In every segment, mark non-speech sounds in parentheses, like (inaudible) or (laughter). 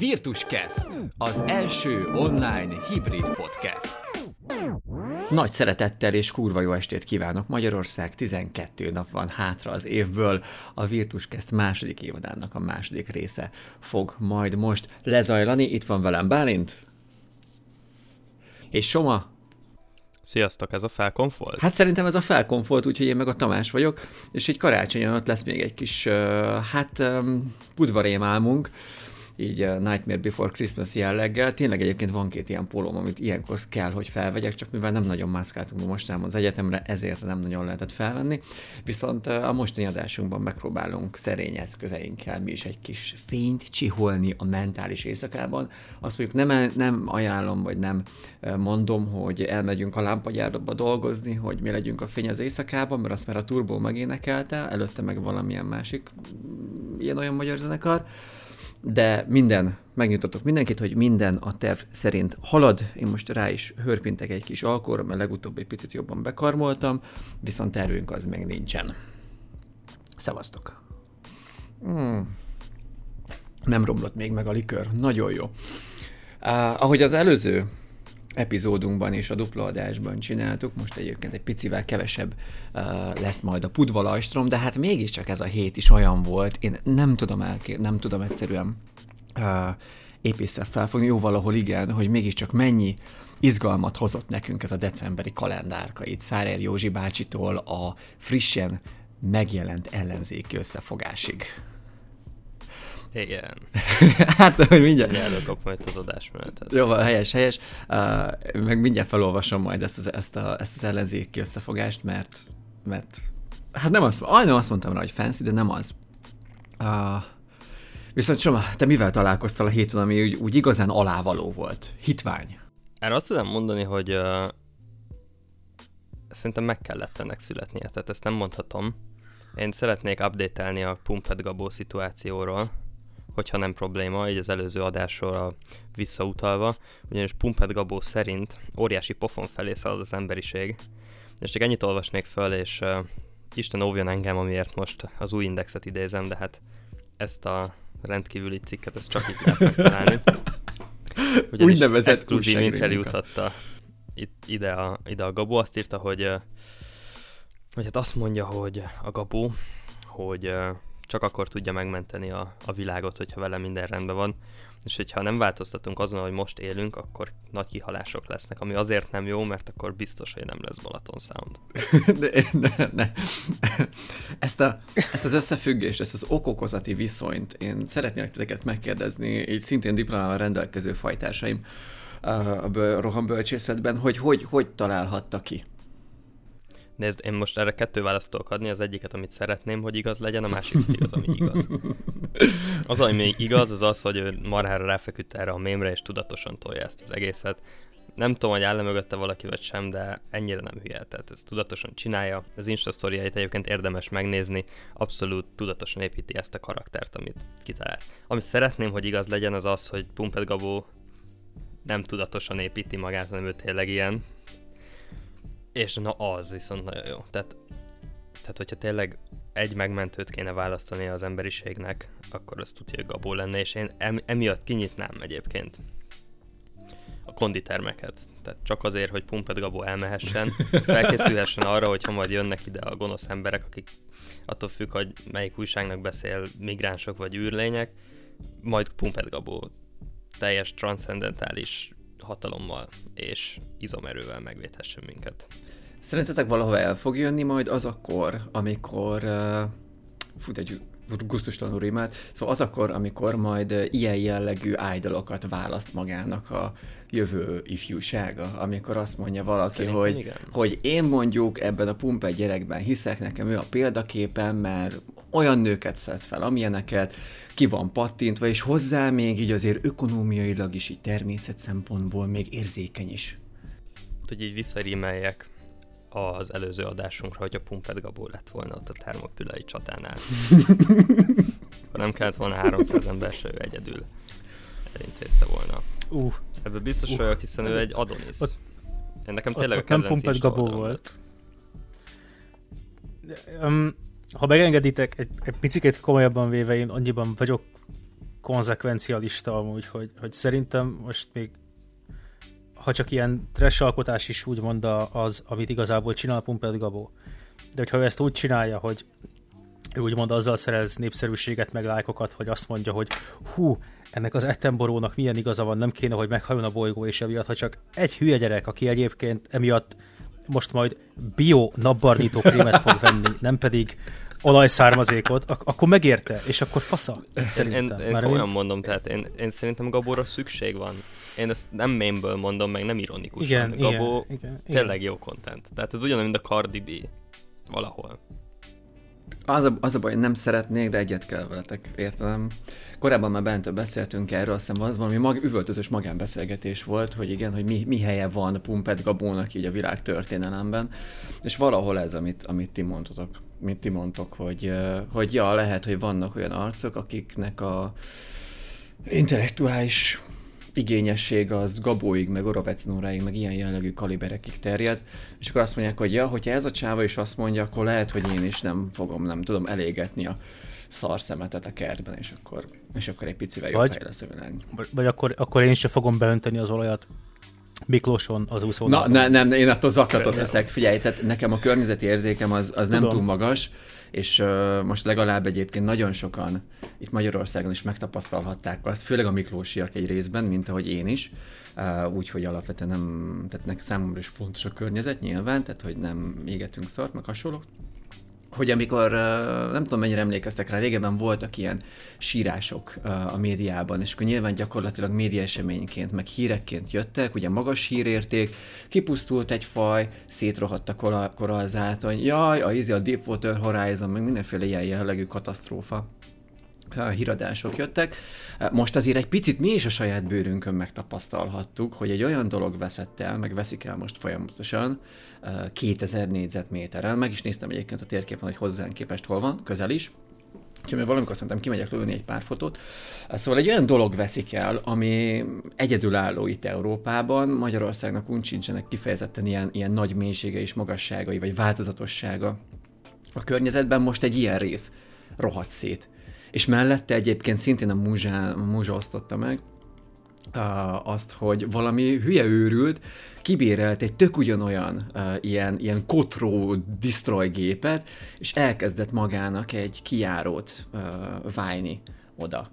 Virtuscast, az első online hibrid podcast. Nagy szeretettel és kurva jó estét kívánok Magyarország, 12 nap van hátra az évből, a Virtuscast második évadának a második része fog majd most lezajlani. Itt van velem Bálint, és Soma, Sziasztok, ez a Falcon volt? Hát szerintem ez a Falcon volt, úgyhogy én meg a Tamás vagyok, és egy karácsonyon ott lesz még egy kis, uh, hát um, udvarém így a Nightmare Before Christmas jelleggel. Tényleg egyébként van két ilyen pólóm, amit ilyenkor kell, hogy felvegyek, csak mivel nem nagyon mászkáltunk mostanában az egyetemre, ezért nem nagyon lehetett felvenni. Viszont a mostani adásunkban megpróbálunk szerény eszközeinkkel mi is egy kis fényt csiholni a mentális éjszakában. Azt mondjuk nem, nem ajánlom, vagy nem mondom, hogy elmegyünk a lámpagyárba dolgozni, hogy mi legyünk a fény az éjszakában, mert azt már a Turbo megénekelte, előtte meg valamilyen másik ilyen-olyan magyar zenekar de minden, megnyugtatok mindenkit, hogy minden a terv szerint halad. Én most rá is hörpintek egy kis alkor, mert legutóbb egy picit jobban bekarmoltam, viszont tervünk az még nincsen. Szevasztok! Hmm. Nem romlott még meg a likör. Nagyon jó. Uh, ahogy az előző epizódunkban és a dupla adásban csináltuk, most egyébként egy picivel kevesebb uh, lesz majd a pudvalajstrom, de hát mégiscsak ez a hét is olyan volt, én nem tudom elké- nem tudom egyszerűen uh, épésszel felfogni, jó valahol igen, hogy mégiscsak mennyi izgalmat hozott nekünk ez a decemberi kalendárka. Itt Szárer Józsi bácsitól a frissen megjelent ellenzéki összefogásig. Igen. (laughs) hát, hogy mindjárt... Nyelvök majd az adásmenetet. Jó, helyes, helyes. Uh, meg mindjárt felolvasom majd ezt az, ezt, a, ezt az ellenzéki összefogást, mert, mert hát nem azt, nem azt mondtam rá, hogy fancy, de nem az. Uh, viszont Csoma, te mivel találkoztál a héten, ami úgy, úgy igazán alávaló volt? Hitvány. Erre azt tudom mondani, hogy uh, szerintem meg kellett ennek születnie, tehát ezt nem mondhatom. Én szeretnék update a Pumped Gabó szituációról, hogyha nem probléma, így az előző adásról a visszautalva, ugyanis Pumped Gabó szerint óriási pofon felé szalad az emberiség. És csak ennyit olvasnék föl, és uh, Isten óvjon engem, amiért most az új indexet idézem, de hát ezt a rendkívüli cikket, ezt csak itt lehet megtalálni. (laughs) Úgynevezett exkluzív interjút adta itt, ide, a, ide a Gabó, azt írta, hogy, hogy hát azt mondja, hogy a Gabó, hogy csak akkor tudja megmenteni a, a világot, hogyha vele minden rendben van. És hogyha nem változtatunk azon, hogy most élünk, akkor nagy kihalások lesznek, ami azért nem jó, mert akkor biztos, hogy nem lesz Balaton Sound. (laughs) De, ne, ne. Ezt, a, ezt az összefüggést, ezt az okokozati viszonyt én szeretnélek titeket megkérdezni, így szintén diplomával rendelkező fajtásaim a rohambölcsészetben, hogy, hogy hogy találhatta ki Nézd, én most erre kettő választ tudok adni, az egyiket, amit szeretném, hogy igaz legyen, a másik pedig az, ami igaz. Az, ami igaz, az az, hogy ő marhára ráfeküdt erre a mémre, és tudatosan tolja ezt az egészet. Nem tudom, hogy áll mögötte valaki vagy sem, de ennyire nem hülye, tehát ez tudatosan csinálja. Az Insta sztoriait egyébként érdemes megnézni, abszolút tudatosan építi ezt a karaktert, amit kitalált. Amit szeretném, hogy igaz legyen, az az, hogy Pumped Gabó nem tudatosan építi magát, hanem ő tényleg ilyen, és na az viszont nagyon jó. Tehát, tehát hogyha tényleg egy megmentőt kéne választani az emberiségnek, akkor az tudja, hogy Gabó lenne, és én emiatt kinyitnám egyébként a konditermeket. Tehát csak azért, hogy Pumped Gabó elmehessen, (laughs) felkészülhessen arra, hogyha majd jönnek ide a gonosz emberek, akik attól függ, hogy melyik újságnak beszél migránsok vagy űrlények, majd Pumped Gabó teljes transzendentális hatalommal és izomerővel megvédhessen minket. Szerintetek valahova el fog jönni majd az akkor, amikor... Uh, fut egy gusztustalanul rímát. Szóval az akkor, amikor majd ilyen jellegű idolokat választ magának a jövő ifjúsága, amikor azt mondja valaki, hogy, hogy én mondjuk ebben a pumpe gyerekben hiszek, nekem ő a példaképen, mert olyan nőket szed fel, amilyeneket, ki van pattintva, és hozzá még így azért ökonómiailag is, így természet szempontból még érzékeny is. Hogy így visszarímeljek az előző adásunkra, hogy a Pumped Gabó lett volna ott a termopülai csatánál. nem kellett volna 300 ember se, ő egyedül elintézte volna. Uh. Ebből biztos uh. vagyok, hiszen ő egy Adonis. Ott, Én nekem tényleg ott, a nem Pumped Gabó volt. Um, ha megengeditek, egy, egy picit komolyabban véve én annyiban vagyok konzekvencialista amúgy, hogy, hogy szerintem most még ha csak ilyen trash alkotás is úgymond az, amit igazából csinál Pumped Gabó. De hogyha ő ezt úgy csinálja, hogy ő úgymond azzal szerez népszerűséget, meg lájkokat, hogy azt mondja, hogy hú, ennek az Ettenborónak milyen igaza van, nem kéne, hogy meghajjon a bolygó, és emiatt, ha csak egy hülye gyerek, aki egyébként emiatt most majd bio napbarnító krémet fog venni, nem pedig olajszármazékot, ak- akkor megérte, és akkor fasza, szerintem. Én, én, én komolyan mondom, tehát én, én szerintem Gabóra szükség van. Én ezt nem mémből mondom, meg nem ironikusan. Igen, Gabó igen, igen, tényleg igen. jó content. Tehát ez ugyanolyan, mint a Cardi B. Valahol. Az a, az a baj, nem szeretnék, de egyet kell veletek, értem. Korábban már bent beszéltünk erről, azt hiszem az valami mag, üvöltözős magánbeszélgetés volt, hogy igen, hogy mi, mi helye van Pumped Gabónak így a világ történelemben, és valahol ez, amit, amit ti mondtok, mit ti mondtok, hogy, hogy ja, lehet, hogy vannak olyan arcok, akiknek a intellektuális igényesség az Gabóig, meg Oravec Nóráig, meg ilyen jellegű kaliberekig terjed, és akkor azt mondják, hogy ja, hogyha ez a csáva is azt mondja, akkor lehet, hogy én is nem fogom, nem tudom elégetni a szar szemetet a kertben, és akkor, és akkor egy picivel jobb vagy, hely lesz a világ. Vagy akkor, akkor én sem fogom beönteni az olajat Miklóson az úszó. Na, ne, nem, én attól zaklatott leszek. Figyelj, tehát nekem a környezeti érzékem az, az nem túl magas, és uh, most legalább egyébként nagyon sokan itt Magyarországon is megtapasztalhatták azt, főleg a Miklósiak egy részben, mint ahogy én is, uh, úgyhogy alapvetően nem, tehát nekem számomra is fontos a környezet nyilván, tehát hogy nem égetünk szart, meg hasonlók, hogy amikor, nem tudom mennyire emlékeztek rá, régebben voltak ilyen sírások a médiában, és akkor nyilván gyakorlatilag média eseményként, meg hírekként jöttek, ugye magas hírérték, kipusztult egy faj, szétrohadt a korallzátony, jaj, a, a Deepwater Horizon, meg mindenféle ilyen jellegű katasztrófa híradások jöttek. Most azért egy picit mi is a saját bőrünkön megtapasztalhattuk, hogy egy olyan dolog veszett el, meg veszik el most folyamatosan 2000 négyzetméteren. Meg is néztem egyébként a térképen, hogy hozzánk képest hol van, közel is. Úgyhogy valamikor szerintem kimegyek lőni egy pár fotót. Szóval egy olyan dolog veszik el, ami egyedülálló itt Európában. Magyarországnak úgy sincsenek kifejezetten ilyen, ilyen nagy mélysége és magasságai, vagy változatossága. A környezetben most egy ilyen rész rohadt szét és mellette egyébként szintén a múzsa, a múzsa osztotta meg, uh, azt, hogy valami hülye őrült, kibérelt egy tök ugyanolyan uh, ilyen, ilyen kotró destroy gépet, és elkezdett magának egy kijárót uh, vájni oda.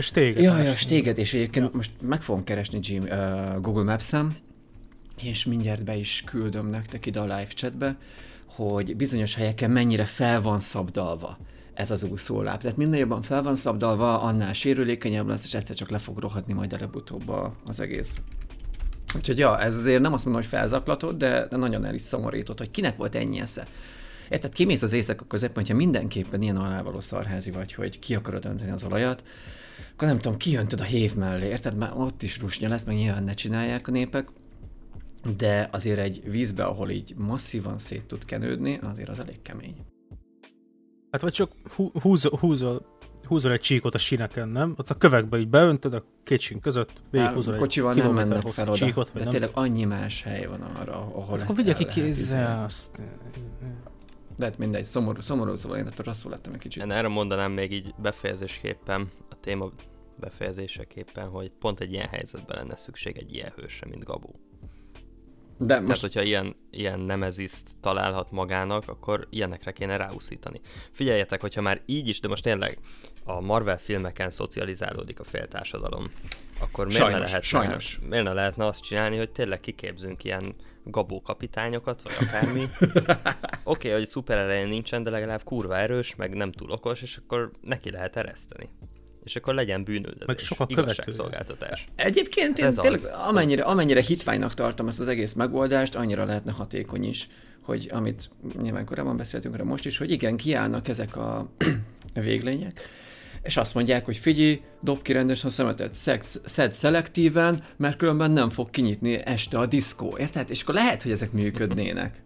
Stéget. Ja, ja, stéget, és egyébként ja. most meg fogom keresni Jim, uh, Google Maps-en, és mindjárt be is küldöm nektek ide a live chatbe, hogy bizonyos helyeken mennyire fel van szabdalva ez az úszóláb. Tehát minél jobban fel van szabdalva, annál sérülékenyebb lesz, és egyszer csak le fog rohadni majd előbb-utóbb az egész. Úgyhogy ja, ez azért nem azt mondom, hogy felzaklatott, de, de nagyon el is szomorított, hogy kinek volt ennyi esze. Érted, kimész az éjszaka közepén, hogyha mindenképpen ilyen alávaló szarházi vagy, hogy ki akarod önteni az olajat, akkor nem tudom, kiöntöd a hév mellé, érted? Már ott is rusnya lesz, meg nyilván ne csinálják a népek, de azért egy vízbe, ahol így masszívan szét tud kenődni, azért az elég kemény. Hát vagy csak húzol, húzol, húzol egy csíkot a síneken, nem? Ott a kövekbe így beöntöd a két sín között, húzol Kocsival egy nem mennek fel oda, csíkot, de nem? tényleg annyi más hely van arra, ahol hát, ezt Akkor vigye ki kézzel azt. De hát mindegy, szomorú, szomorú szóval én attól rosszul lettem egy kicsit. Én erre mondanám még így befejezésképpen, a téma befejezéseképpen, hogy pont egy ilyen helyzetben lenne szükség egy ilyen hősre, mint Gabó. De most... Tehát, hogyha ilyen, ilyen nemeziszt találhat magának, akkor ilyenekre kéne ráúszítani. Figyeljetek, hogyha már így is, de most tényleg a Marvel filmeken szocializálódik a féltársadalom, akkor miért, sajnos, ne lehetne, sajnos. miért ne lehetne azt csinálni, hogy tényleg kiképzünk ilyen gabó kapitányokat, vagy akármi. (laughs) Oké, okay, hogy szuper nincsen, de legalább kurva erős, meg nem túl okos, és akkor neki lehet ereszteni és akkor legyen bűnözés, Meg sokkal igazságszolgáltatás. Egyébként én tényleg az, amennyire, az. amennyire hitványnak tartom ezt az egész megoldást, annyira lehetne hatékony is, hogy amit nyilván korábban beszéltünk rá most is, hogy igen, kiállnak ezek a (clears throat) véglények, és azt mondják, hogy figyelj, dob ki rendesen a szemetet, szex, szed szelektíven, mert különben nem fog kinyitni este a diszkó, érted? És akkor lehet, hogy ezek működnének.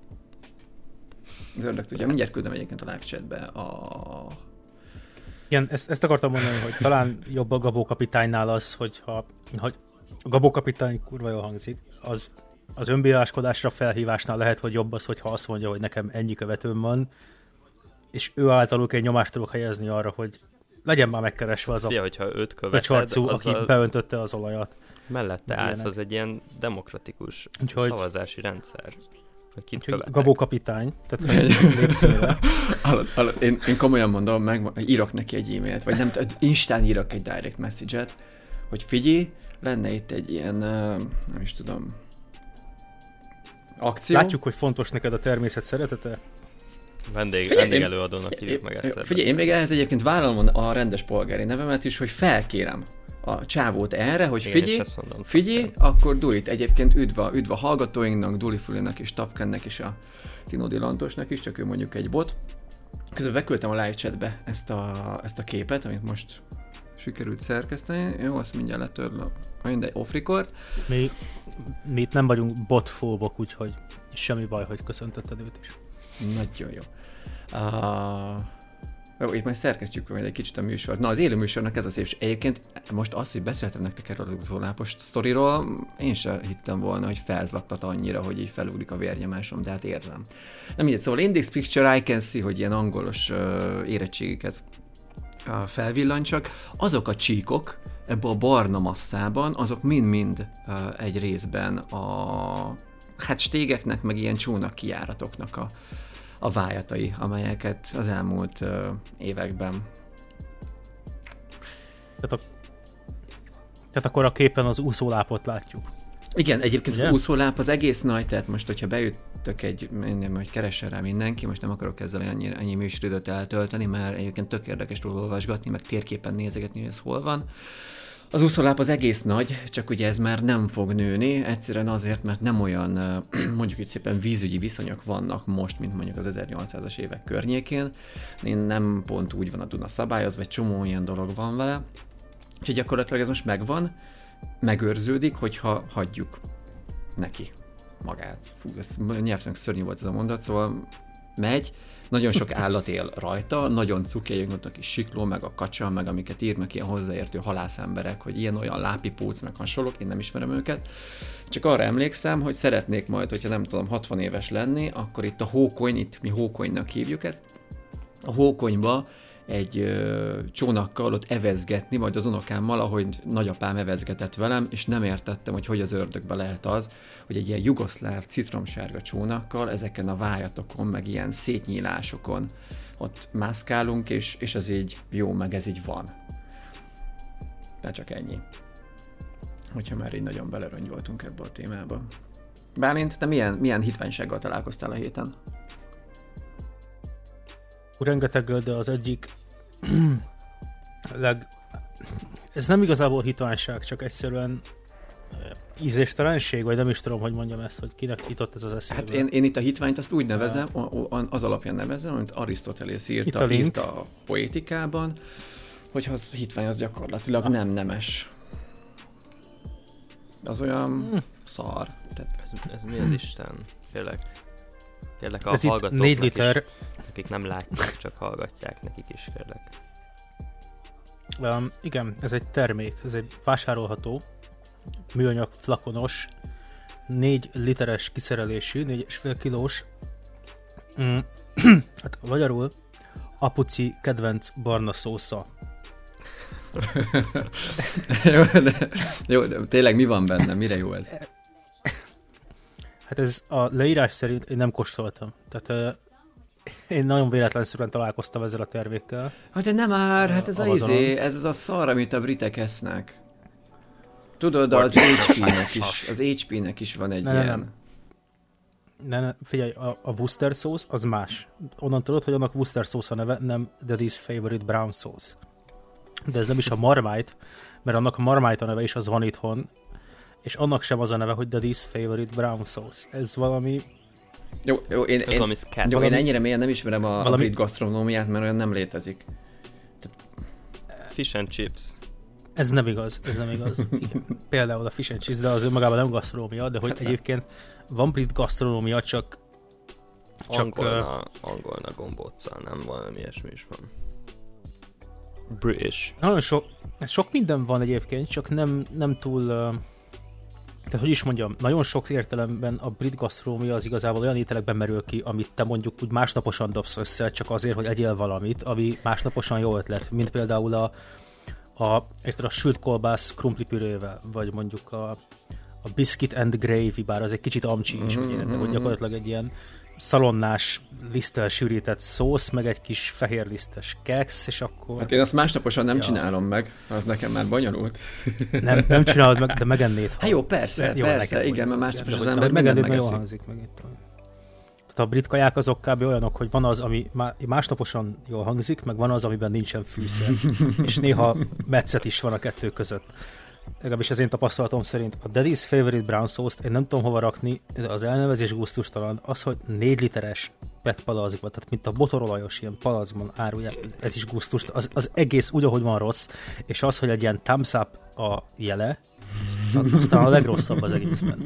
Az ördög tudja, mindjárt küldöm egyébként a live chatbe a igen, ezt, ezt akartam mondani, hogy talán jobb a Gabó kapitánynál az, hogyha hogy a Gabó kapitány kurva jól hangzik, az, az önbíráskodásra felhívásnál lehet, hogy jobb az, hogyha azt mondja, hogy nekem ennyi követőm van, és ő általuk egy nyomást tudok helyezni arra, hogy legyen már megkeresve az a Fia, hogyha őt követed, becsarcú, az aki a beöntötte az olajat. mellette állsz, az egy ilyen demokratikus Úgyhogy- szavazási rendszer. Hogy kit követek. Gabó kapitány, tehát. (laughs) Hallod, hallod, én, én komolyan mondom, meg írok neki egy e-mailt, vagy nem, Instán írok egy direct message-et, hogy figyelj, lenne itt egy ilyen, nem is tudom, akció. Látjuk, hogy fontos neked a természet szeretete. Vendég, Figyelj, vendég én- előadónak hívjuk meg egyszer. Figyelj, én még ehhez egyébként vállalom a rendes polgári nevemet is, hogy felkérem a csávót erre, hogy figyelj, figyelj, akkor do it. Egyébként üdv a, üdv a hallgatóinknak, Duli Fulinak és Tafkennek és a Cinodi Lantosnak is, csak ő mondjuk egy bot. Közben beküldtem a live chatbe ezt a, ezt a képet, amit most sikerült szerkeszteni. Jó, azt mindjárt letörlöm. Mindegy, off record. Mi, mi itt nem vagyunk botfóbok, úgyhogy semmi baj, hogy köszöntötted őt is. Nagyon jó. Uh, jó, itt majd szerkesztjük majd egy kicsit a műsort. Na, az élő műsornak ez a szép. Egyébként most az, hogy beszéltem nektek erről az utólápos sztoriról, én sem hittem volna, hogy felzaktat annyira, hogy így felugrik a vérnyomásom, de hát érzem. Nem mindegy, szóval Index Picture, I can see, hogy ilyen angolos uh, érettségiket uh, felvillancsak. Azok a csíkok ebbe a barna masszában, azok mind-mind uh, egy részben a hát stégeknek, meg ilyen csónak kijáratoknak a, a vájatai, amelyeket az elmúlt uh, években. Tehát, a, tehát akkor a képen az úszólápot látjuk. Igen, egyébként Ugye? az úszóláp az egész nagy, tehát most, hogyha beüttök egy, nem, hogy keressen rá mindenki, most nem akarok ezzel annyi, annyi műsoridőt eltölteni, mert egyébként tök érdekes róla olvasgatni, meg térképen nézegetni, hogy ez hol van. Az úszóláp az egész nagy, csak ugye ez már nem fog nőni, egyszerűen azért, mert nem olyan, (clears throat) mondjuk így szépen vízügyi viszonyok vannak most, mint mondjuk az 1800-as évek környékén. Én nem pont úgy van a Duna szabályozva, egy csomó ilyen dolog van vele. Úgyhogy gyakorlatilag ez most megvan, megőrződik, hogyha hagyjuk neki magát. Fú, ez nyelvtelen szörnyű volt ez a mondat, szóval megy, nagyon sok állat él rajta, nagyon cukjai, ott a kis sikló, meg a kacsa, meg amiket írnak ilyen hozzáértő halászemberek, hogy ilyen-olyan lápipóc, meg hasonlók, én nem ismerem őket. Csak arra emlékszem, hogy szeretnék majd, hogyha nem tudom, 60 éves lenni, akkor itt a hókony, itt mi hókonynak hívjuk ezt, a hókonyba egy ö, csónakkal ott evezgetni, majd az unokámmal, ahogy nagyapám evezgetett velem, és nem értettem, hogy hogy az ördögbe lehet az, hogy egy ilyen jugoszláv citromsárga csónakkal ezeken a vájatokon, meg ilyen szétnyílásokon ott mászkálunk, és, és az így jó, meg ez így van. De csak ennyi. Hogyha már így nagyon beleröngyoltunk ebbe a témába. Bálint, te milyen, milyen hitványsággal találkoztál a héten? Rengeteg, de az egyik (clears throat) leg... Ez nem igazából hitványság, csak egyszerűen eh, ízéstelenség, vagy nem is tudom, hogy mondjam ezt, hogy kinek jutott ez az eszébe. Hát én, én itt a hitványt azt úgy nevezem, az alapján nevezem, amit Arisztotelész Itt írta, a link. írta a poétikában, hogy az hitvány az gyakorlatilag nem nemes. Az olyan Hm. szar. Tehát Ez, ez mi az Isten? Kérlek. Kérlek a ez hallgatóknak 4 liter, is, akik nem látják, csak hallgatják, nekik is kérlek. um, igen, ez egy termék, ez egy vásárolható, műanyag flakonos, 4 literes kiszerelésű, 4,5 kilós, mm, (clears throat) hát magyarul apuci kedvenc barna szósza. (laughs) jó, de, jó, de tényleg mi van benne? Mire jó ez? Hát ez a leírás szerint én nem kóstoltam. Tehát uh, én nagyon véletlenszerűen találkoztam ezzel a termékkel. Hát de nem már, hát ez a Amazonon. izé, ez az a szar, amit a britek esznek. Tudod, az HP-nek is, az HP-nek is van egy Ne, ne, ilyen. nem. Ne, ne, figyelj, a, a Worcester sauce az más. Onnan tudod, hogy annak Worcester sauce a neve, nem Daddy's Favorite Brown Sauce. De ez nem is a Marmite, mert annak a Marmite a neve is, az van itthon, és annak sem az a neve, hogy Daddy's Favorite Brown Sauce. Ez valami, Jó, jó, én, Ez én, valami scat. jó, én valami- ennyire mélyen nem ismerem a, a valami- brit gasztronómiát, mert olyan nem létezik. Fish and chips. ez nem igaz, ez nem igaz. Igen. Például a fish and cheese, de az önmagában nem gasztronómia, de hogy egyébként van brit gasztronómia, csak Csak, Angolna, angolna gombóccal, nem valami ilyesmi is van. British. Nagyon sok, sok minden van egyébként, csak nem, nem túl uh, tehát hogy is mondjam, nagyon sok értelemben a brit gasztrómia az igazából olyan ételekben merül ki, amit te mondjuk úgy másnaposan dobsz össze, csak azért, hogy egyél valamit, ami másnaposan jó ötlet, mint például a, a, érted, a sült kolbász krumplipürével, vagy mondjuk a, a biscuit and gravy, bár az egy kicsit amcsi is, mm-hmm. ugye, hogy gyakorlatilag egy ilyen szalonnás liszttel sűrített szósz, meg egy kis fehér lisztes keksz, és akkor... Hát én azt másnaposan nem ja. csinálom meg, az nekem már bonyolult. Nem, nem (laughs) csinálod meg, de megennéd. Hát jó, persze, jó, persze, igen, mert másnapos az ember megennéd, megeszik. Jól hangzik meg itt. Tehát a brit kaják azok kb. olyanok, hogy van az, ami másnaposan jól hangzik, meg van az, amiben nincsen fűszer. (laughs) és néha metszet is van a kettő között legalábbis az én tapasztalatom szerint a Daddy's Favorite Brown Sauce-t én nem tudom hova rakni, de az elnevezés gusztustalan, az, hogy 4 literes PET palacban, tehát mint a botorolajos ilyen palacban árulják, ez is gusztus, az, az egész úgy, ahogy van rossz, és az, hogy egy ilyen thumbs up a jele, aztán a legrosszabb az egészben.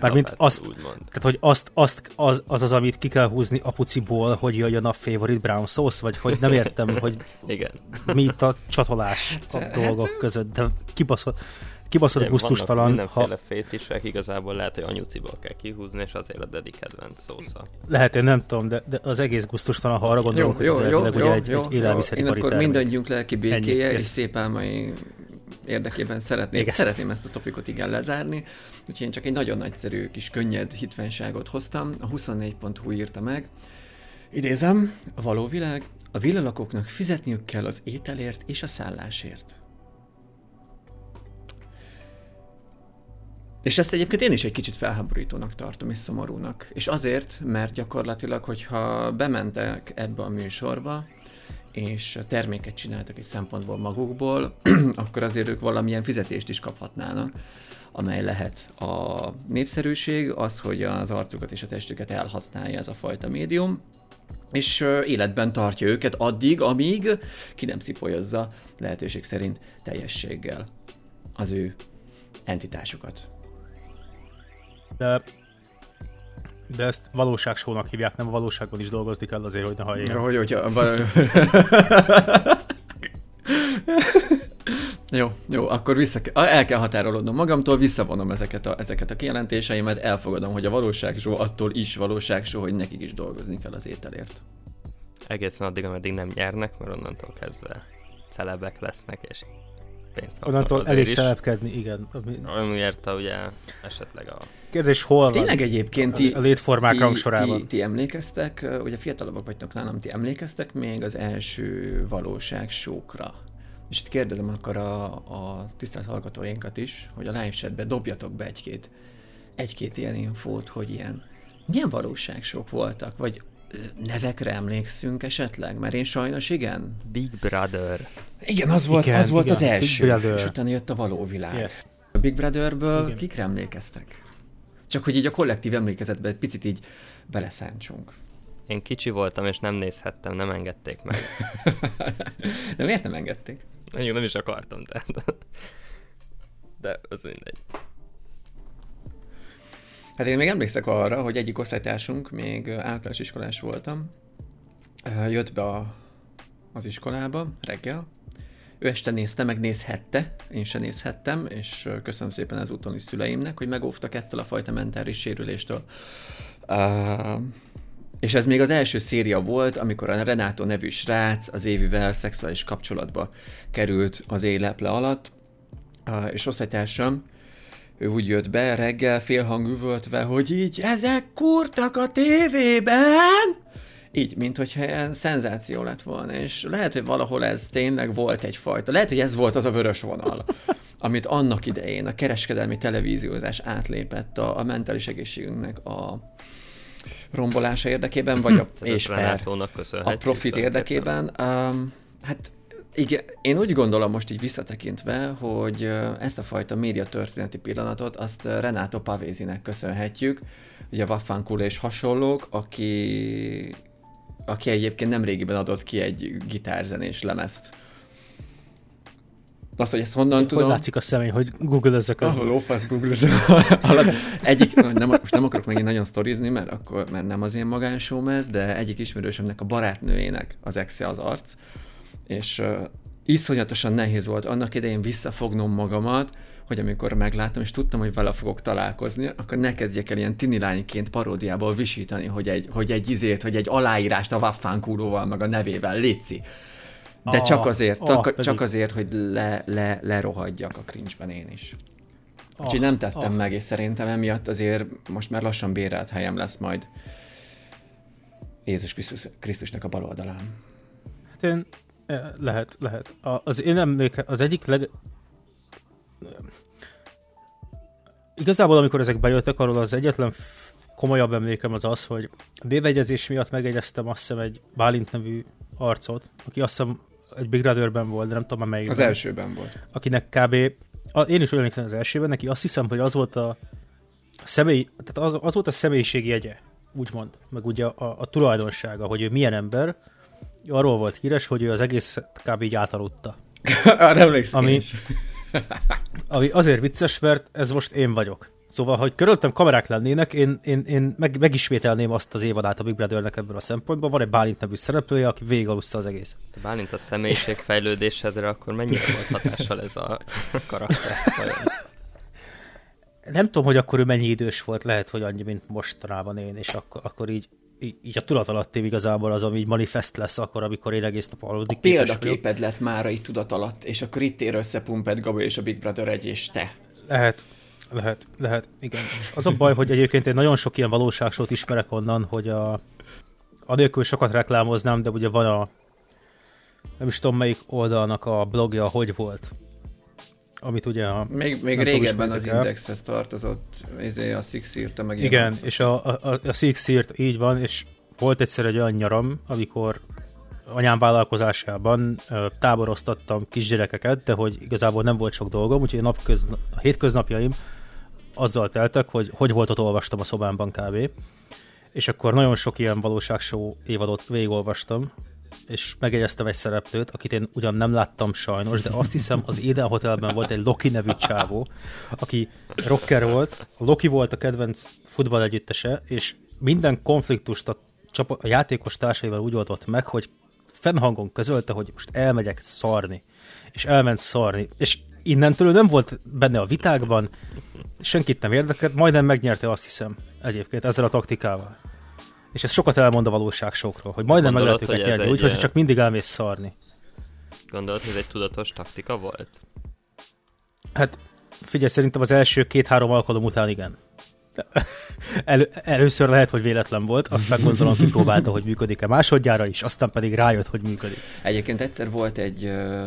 Mármint azt, tehát hogy azt, azt az, az, az, amit ki kell húzni a puciból, hogy jöjjön a favorite brown sauce, vagy hogy nem értem, hogy Igen. mi itt a csatolás a hát, dolgok között, de kibaszott kibaszott gusztustalan. Mindenféle ha... fétisek, igazából lehet, hogy anyuciból kell kihúzni, és azért a dedi kedvenc szósza. Lehet, én nem tudom, de, de az egész gusztustalan, ha arra gondolunk, jó, hogy jó, ez jó, jó, egy, jó, egy jó. Én akkor mindannyiunk lelki békéje és szép álmai érdekében szeretném, igen. szeretném ezt a topikot igen lezárni, úgyhogy én csak egy nagyon nagyszerű kis könnyed hitványságot hoztam, a 24.hu írta meg, Idézem, a való világ, a villalakóknak fizetniük kell az ételért és a szállásért. És ezt egyébként én is egy kicsit felháborítónak tartom, és szomorúnak. És azért, mert gyakorlatilag, hogyha bementek ebbe a műsorba, és terméket csináltak egy szempontból magukból, (clears throat) akkor azért ők valamilyen fizetést is kaphatnának, amely lehet a népszerűség, az, hogy az arcukat és a testüket elhasználja ez a fajta médium, és életben tartja őket addig, amíg ki nem szipolyozza lehetőség szerint teljességgel az ő entitásukat. De de ezt valóságsónak hívják, nem a valóságban is dolgozni kell azért, hogy ne hallják. Hogy, hogyha... (laughs) Jó, jó, akkor vissza, el kell határolódnom magamtól, visszavonom ezeket a, ezeket a kijelentéseimet, elfogadom, hogy a valóságsó attól is valóságsó, hogy nekik is dolgozni kell az ételért. Egészen addig, ameddig nem nyernek, mert onnantól kezdve celebek lesznek, és pénzt kapnak Onnantól elég celebkedni, igen. Ami érte ugye esetleg a... Kérdés, hol van? Tényleg egyébként ti, a létformák ti, rangsorában. Ti, ti, emlékeztek, ugye fiatalabbak vagytok nálam, ti emlékeztek még az első valóság sókra? És itt kérdezem akkor a, a tisztelt hallgatóinkat is, hogy a live chatbe dobjatok be egy-két, egy-két ilyen infót, hogy ilyen milyen valóságsok voltak, vagy nevekre emlékszünk esetleg? Mert én sajnos igen. Big Brother. Igen, az volt, igen, az, volt igen. az első, és utána jött a való világ. Yes. A Big Brotherből igen. kikre emlékeztek? Csak hogy így a kollektív emlékezetbe egy picit így beleszántsunk. Én kicsi voltam, és nem nézhettem, nem engedték meg. (laughs) De miért nem engedték? Én nem is akartam, tehát. De az mindegy. Hát én még emlékszek arra, hogy egyik osztálytársunk, még általános iskolás voltam, jött be a, az iskolába reggel, ő este nézte, meg nézhette, én se nézhettem, és köszönöm szépen az is szüleimnek, hogy megóvtak ettől a fajta mentális sérüléstől. Uh, és ez még az első széria volt, amikor a Renato nevű srác az évivel szexuális kapcsolatba került az éleple alatt, uh, és osztálytársam, ő úgy jött be reggel félhang üvöltve, hogy így ezek kurtak a tévében, így, mint hogyha ilyen szenzáció lett volna, és lehet, hogy valahol ez tényleg volt egyfajta, lehet, hogy ez volt az a vörös vonal, amit annak idején a kereskedelmi televíziózás átlépett a, a mentális egészségünknek a rombolása érdekében, vagy a, (clears throat) és per, a profit érdekében. Um, hát igen, én úgy gondolom most így visszatekintve, hogy ezt a fajta médiatörténeti pillanatot azt Renato Pavézinek köszönhetjük, ugye Waffan és hasonlók, aki, aki egyébként nem régiben adott ki egy gitárzenés lemezt. Azt, hogy ezt honnan hogy tudom... Hogy látszik a személy, hogy google ezek az... Ahol lófasz (laughs) alatt. Egyik, nem, most nem akarok megint nagyon sztorizni, mert, akkor, mert nem az én magánsóm ez, de egyik ismerősömnek a barátnőjének az exe az arc, és uh, iszonyatosan nehéz volt annak idején visszafognom magamat, hogy amikor megláttam, és tudtam, hogy vele fogok találkozni, akkor ne kezdjek el ilyen tini lányként paródiából visítani, hogy egy, hogy egy izét, hogy egy aláírást a Waffánkúróval, meg a nevével, léci. De csak Ah, azért, ah, csak, pedig. csak azért, hogy le, le, lerohadjak a cringe-ben én is. Ah, Úgyhogy nem tettem ah. meg, és szerintem emiatt azért most már lassan bérelt helyem lesz majd Jézus Krisztus, Krisztusnak a bal oldalán. Hát én, eh, lehet, lehet. Az én emléke, az egyik leg... Igazából, amikor ezek bejöttek, arról az egyetlen komolyabb emlékem az az, hogy névegyezés miatt megegyeztem azt hiszem egy Bálint nevű arcot, aki azt hiszem egy Big Brotherben volt, de nem tudom már melyikben. Az elsőben volt. Akinek kb. A, én is olyan emlékszem az elsőben, neki azt hiszem, hogy az volt a, személy, tehát az, az volt a személyiségi jegye, úgymond, meg ugye a, a, a tulajdonsága, hogy ő milyen ember, arról volt híres, hogy ő az egész kb. így átaludta. (laughs) Arra emlékszem Ami- is. Ami azért vicces, mert ez most én vagyok. Szóval, hogy körülöttem kamerák lennének, én, én, én meg, megismételném azt az évadát a Big Brothernek ebből a szempontból. Van egy Bálint nevű szereplője, aki végigalussza az egészet. Bálint a személyiségfejlődésedre, akkor mennyire volt hatással ez a karakter? Nem tudom, hogy akkor ő mennyi idős volt, lehet, hogy annyi, mint mostanában én, és akkor, akkor így, így, a tudat alattim igazából az, ami így manifest lesz akkor, amikor én egész nap aludni. Példaképed lett már itt tudat alatt, és akkor itt ér össze Pumped Gabi és a Big Brother egy, és te. Lehet, lehet, lehet, igen. Az a baj, hogy egyébként én nagyon sok ilyen valóságsót ismerek onnan, hogy a, anélkül sokat reklámoznám, de ugye van a nem is tudom melyik oldalnak a blogja, hogy volt. Amit ugye a... Még, még régebben az. Indexhez tartozott, ezért a Six írta meg. Igen, és a, a, a- Six írt így van, és volt egyszer egy olyan nyaram, amikor anyám vállalkozásában táboroztattam kisgyerekeket, de hogy igazából nem volt sok dolgom, úgyhogy a, napköz, a hétköznapjaim azzal teltek, hogy hogy volt ott olvastam a szobámban kb. És akkor nagyon sok ilyen valóságshow évadot végigolvastam, és megjegyeztem egy szereplőt, akit én ugyan nem láttam sajnos, de azt hiszem az Eden Hotelben volt egy Loki nevű csávó, aki rocker volt, a Loki volt a kedvenc futball együttese, és minden konfliktust a, csapa, a játékos társaival úgy oldott meg, hogy fennhangon közölte, hogy most elmegyek szarni. És elment szarni. És innentől nem volt benne a vitákban, senkit nem érdekelt, majdnem megnyerte azt hiszem egyébként ezzel a taktikával. És ez sokat elmond a valóságsokról, hogy majdnem meg lehet őket nyerni, egy, úgyhogy eh, csak mindig elmész szarni. Gondolod, hogy ez egy tudatos taktika volt? Hát figyelj, szerintem az első két-három alkalom után igen. El, először lehet, hogy véletlen volt, aztán gondolom kipróbálta, hogy működik-e másodjára is, aztán pedig rájött, hogy működik. Egyébként egyszer volt egy, ö,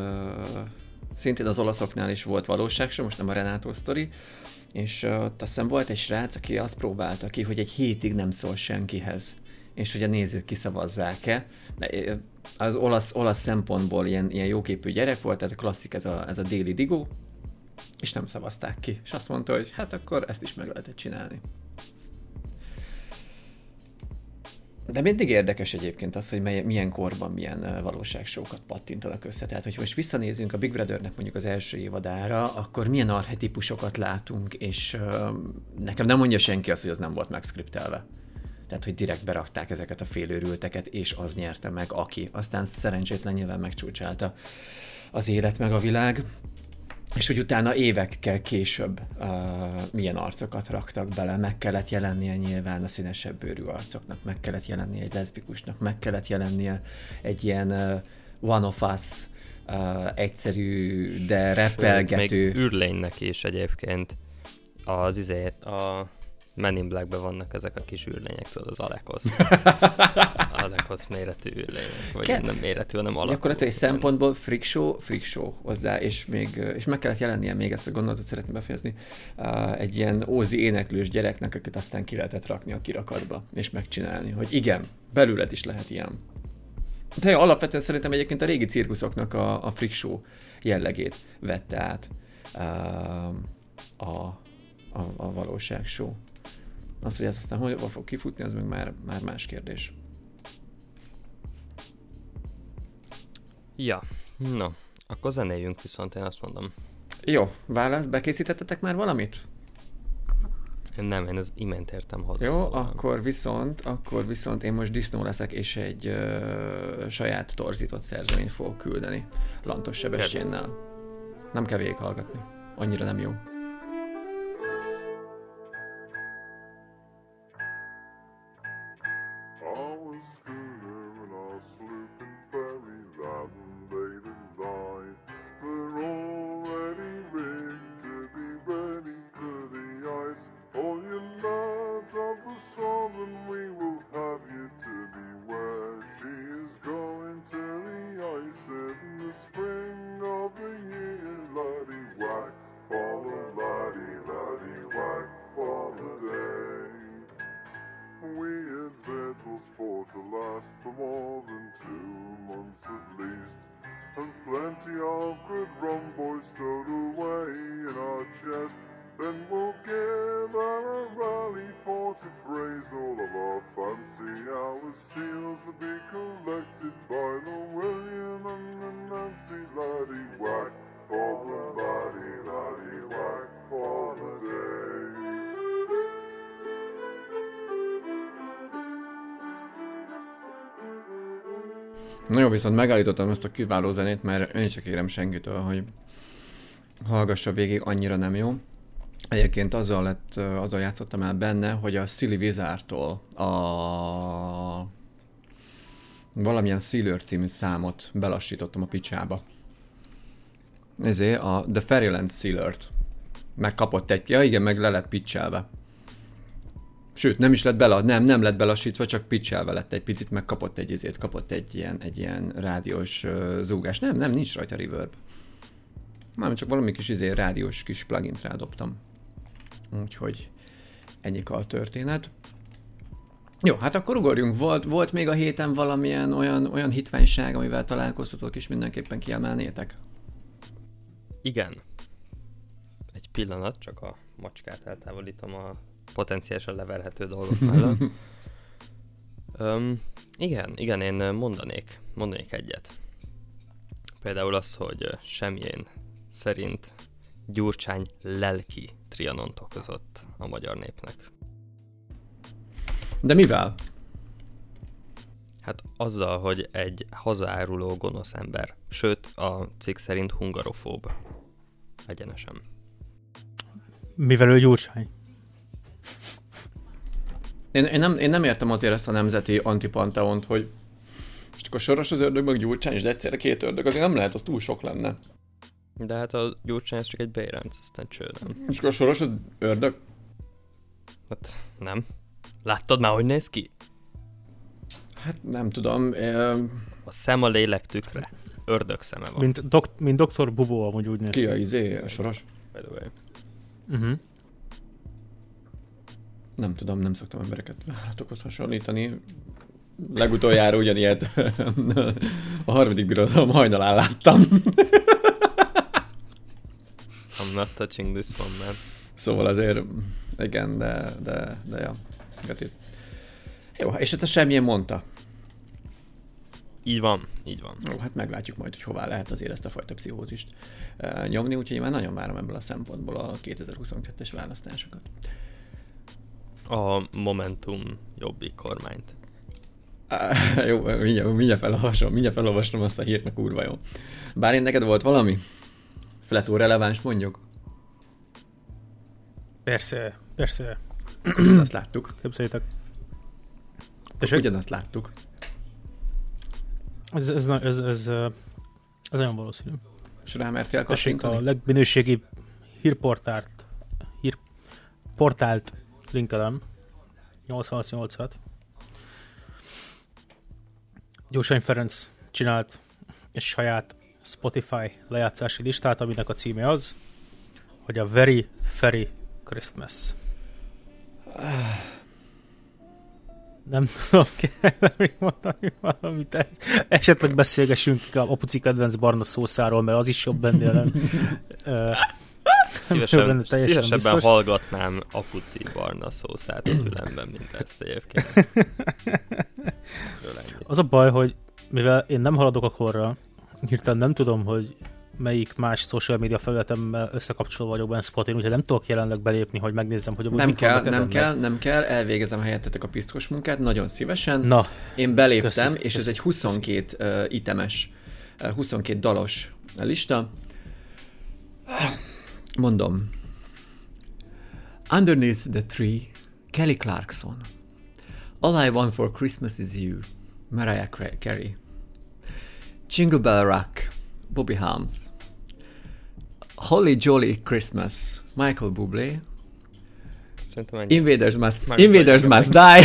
szintén az olaszoknál is volt valóság, most nem a Renátó sztori, és ott azt hiszem volt egy srác, aki azt próbálta ki, hogy egy hétig nem szól senkihez, és hogy a nézők kiszavazzák-e. Az olasz, olasz szempontból ilyen, ilyen jóképű gyerek volt, tehát a klasszik ez a, ez a déli digó, és nem szavazták ki. És azt mondta, hogy hát akkor ezt is meg lehetett csinálni. De mindig érdekes egyébként az, hogy mely, milyen korban milyen valóságsókat pattintanak össze. Tehát, hogy most visszanézünk a Big Brothernek mondjuk az első évadára, akkor milyen archetipusokat látunk, és nekem nem mondja senki azt, hogy az nem volt megskriptelve. Tehát, hogy direkt berakták ezeket a félőrülteket, és az nyerte meg, aki. Aztán szerencsétlen nyilván megcsúcsálta az élet meg a világ. És hogy utána évekkel később uh, milyen arcokat raktak bele, meg kellett jelennie nyilván a színesebb bőrű arcoknak, meg kellett jelennie egy leszbikusnak, meg kellett jelennie egy ilyen uh, one of us uh, egyszerű, de repelgető. Még űrlénynek is egyébként az izé, a Men in Black-ben vannak ezek a kis űrlények, tudod, az Alekos. (laughs) Alekos méretű űrlények. Vagy Ke- nem méretű, hanem alakú. Gyakorlatilag egy szempontból freak show, freak show hozzá, és, még, és meg kellett jelennie, még ezt a gondolatot szeretném befejezni, uh, egy ilyen ózi éneklős gyereknek, akit aztán ki lehetett rakni a kirakatba, és megcsinálni, hogy igen, belőled is lehet ilyen. De alapvetően szerintem egyébként a régi cirkuszoknak a, a freak show jellegét vette át uh, a, a, a valóság show. Az, hogy ez aztán hol fog kifutni, az meg már, már más kérdés. Ja, na, akkor zenéljünk viszont, én azt mondom. Jó, válasz, bekészítettetek már valamit? Nem, én az imént értem hozzá. Jó, szóval. akkor viszont, akkor viszont én most disznó leszek, és egy ö, saját torzított szerzeményt fogok küldeni Lantos Sebestyénnel. Nem kell végighallgatni. annyira nem jó. Na jó, viszont megállítottam ezt a kiváló zenét, mert én csak kérem senkitől, hogy hallgassa végig, annyira nem jó. Egyébként azzal, lett, azzal játszottam el benne, hogy a Silly Wizardtól a valamilyen Sealer című számot belassítottam a picsába. Ezért a The Fairyland Sealert megkapott egy, ja igen, meg le lett pitchelve. Sőt, nem is lett bele, nem, nem lett belassítva, csak pitchelve lett egy picit, meg kapott egy izét, kapott egy ilyen, egy ilyen rádiós uh, zúgás. Nem, nem, nincs rajta reverb. Már csak valami kis izé, rádiós kis plugint rádobtam. Úgyhogy ennyi a történet. Jó, hát akkor ugorjunk. Volt, volt még a héten valamilyen olyan, olyan hitványság, amivel találkoztatok, és mindenképpen kiemelnétek? Igen. Egy pillanat, csak a macskát eltávolítom a potenciálisan leverhető dolgok mellett. (laughs) um, igen, igen, én mondanék, mondanék egyet. Például az, hogy semmilyen szerint Gyurcsány lelki trianont okozott a magyar népnek. De mivel? Hát azzal, hogy egy hazaáruló gonosz ember, sőt a cikk szerint hungarofób. Egyenesen. Mivel ő Gyurcsány? Én, én, nem, én nem értem azért ezt a nemzeti antipanteont, hogy most akkor soros az ördög, meg Gyurcsány, és de egyszerre két ördög, azért nem lehet, az túl sok lenne. De hát a Gyurcsány ez csak egy béránc, aztán cső, nem? És akkor soros az ördög? Hát nem. Láttad már, hogy néz ki? Hát nem tudom. E... A szem a lélek tükre. Ördög szeme van. Mint, dok- mint doktor Bubó, amúgy úgy néz ki. a izé, a soros? By the way. Uh-huh. Nem tudom, nem szoktam embereket állatokhoz hasonlítani. Legutoljára ugyanilyet a harmadik birodalom hajnalán láttam. I'm not touching this one, man. Szóval azért, igen, de, de, de ja. Gati. Jó, és ezt a semmilyen mondta. Így van, így van. Jó, hát meglátjuk majd, hogy hová lehet azért ezt a fajta pszichózist uh, nyomni, úgyhogy én már nagyon várom ebből a szempontból a 2022-es választásokat. A Momentum jobbik kormányt. Uh, jó, mindjárt, mindjárt felolvasom, mindjárt felolvasom azt a hírt, meg kurva jó. Bár én neked volt valami? Fletó releváns mondjuk? Persze, persze. Ugyanazt láttuk. Képzeljétek. Tessék? Ugyanazt láttuk. Ez, ez, ez, ez, ez, nagyon valószínű. És rámertél Tessék a legminőségi hírportált, hírportált linkelem. 888-at. Gyurcsány Ferenc csinált egy saját Spotify lejátszási listát, aminek a címe az, hogy a Very Ferry Christmas. Nem tudom, kell még mondani valamit. Esetleg beszélgessünk a Apuci kedvenc barna szószáról, mert az is jobb ennél. Szívesen, szívesebben biztos. hallgatnám Apuci barna szószát a fülemben, mint ezt egyébként. (laughs) Az a baj, hogy mivel én nem haladok a korra, hirtelen nem tudom, hogy melyik más social media felületemmel összekapcsolva vagyok benne Spotin, úgyhogy nem tudok jelenleg belépni, hogy megnézzem, hogy nem kell, nem kell, nem kell, elvégezem helyettetek a piszkos munkát, nagyon szívesen. Na, Én beléptem, köszi, és köszi, ez egy 22 köszi. itemes, uh, 22 dalos lista. Mondom. Underneath the tree, Kelly Clarkson. All I want for Christmas is you, Mariah Carey. Jingle Bell Rock, Bobby Helms. Holly Jolly Christmas, Michael Bublé. Szerintem ennyi. Invaders Must, Már Invaders vagy- must Die. (laughs)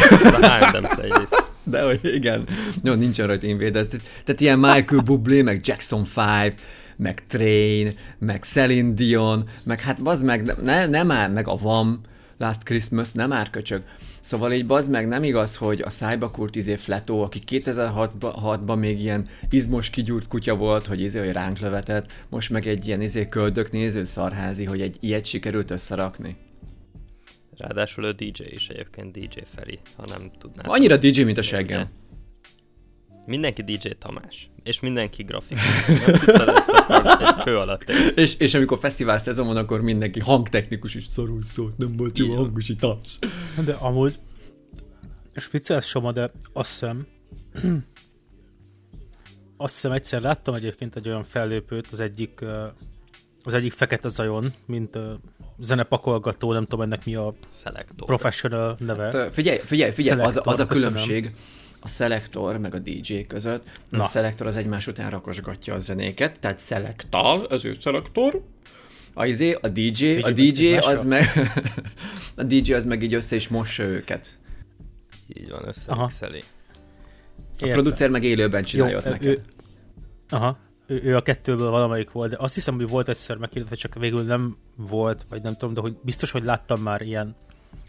Ez a playlist. De hogy igen. Jó, nincsen rajta Invaders. Tehát ilyen Michael Bublé, meg Jackson 5, meg Train, meg Celine Dion, meg hát bazd meg, ne, nem már meg a VAM, Last Christmas, nem már köcsög. Szóval így bazd meg, nem igaz, hogy a Cybercourt izé Fletó, aki 2006-ban még ilyen izmos kigyúrt kutya volt, hogy izé, hogy ránk lövetett, most meg egy ilyen izé köldök néző szarházi, hogy egy ilyet sikerült összerakni. Ráadásul ő DJ is egyébként, DJ Feri, ha nem tudnád. Annyira DJ, mint a seggem. Mindenki DJ Tamás, és mindenki grafikus. Egy kő alatt élsz. És, és amikor fesztivál szezon van, akkor mindenki hangtechnikus is szarul szólt, nem volt jó hangosítás. De amúgy, és viccelsz Soma, de azt hiszem, (clears throat) azt hiszem egyszer láttam egyébként egy olyan fellépőt az egyik, az egyik fekete zajon, mint zenepakolgató, nem tudom ennek mi a Szelektor. professional neve. Te Figyelj, figyelj, figyelj, az, Selector, az a köszönöm. A szelektor meg a DJ között. A Na. szelektor az egymás után rakosgatja a zenéket, tehát szelektal, ezért szelektor. A, izé, a DJ, a DJ az meg, (laughs) a DJ az meg így össze is mossa őket. Így van, Aha. összemixeli. A producer meg élőben Jó, csinálja ott ő, neked. ő, aha, ő, ő, a kettőből valamelyik volt, de azt hiszem, hogy volt egyszer megkérdezve, csak végül nem volt, vagy nem tudom, de hogy biztos, hogy láttam már ilyen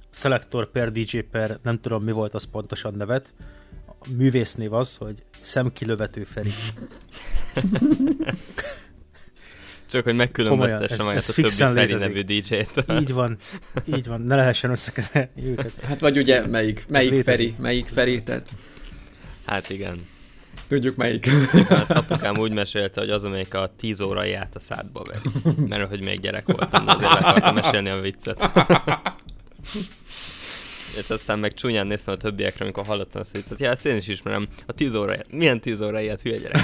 Selector per DJ per, nem tudom mi volt az pontosan nevet. A művésznév az, hogy szemkilövető Feri. Csak hogy megkülönböztesse Komolyan, ez- a többi fixen Feri létezik. nevű DJ-t. Így van, így van, ne lehessen összekeverni őket. Hát vagy ugye melyik, melyik létezik. Feri, melyik Feri, tehát Hát igen. tudjuk melyik. Ezt apukám úgy mesélte, hogy az, amelyik a 10 órai át a szádba veri. Mert hogy még gyerek voltam, azért akartam mesélni a viccet. És aztán meg csúnyán néztem a többiekre, amikor hallottam a viccet. Ja, ezt én is ismerem. A 10 óra, milyen 10 óra ilyet, hülye gyerek.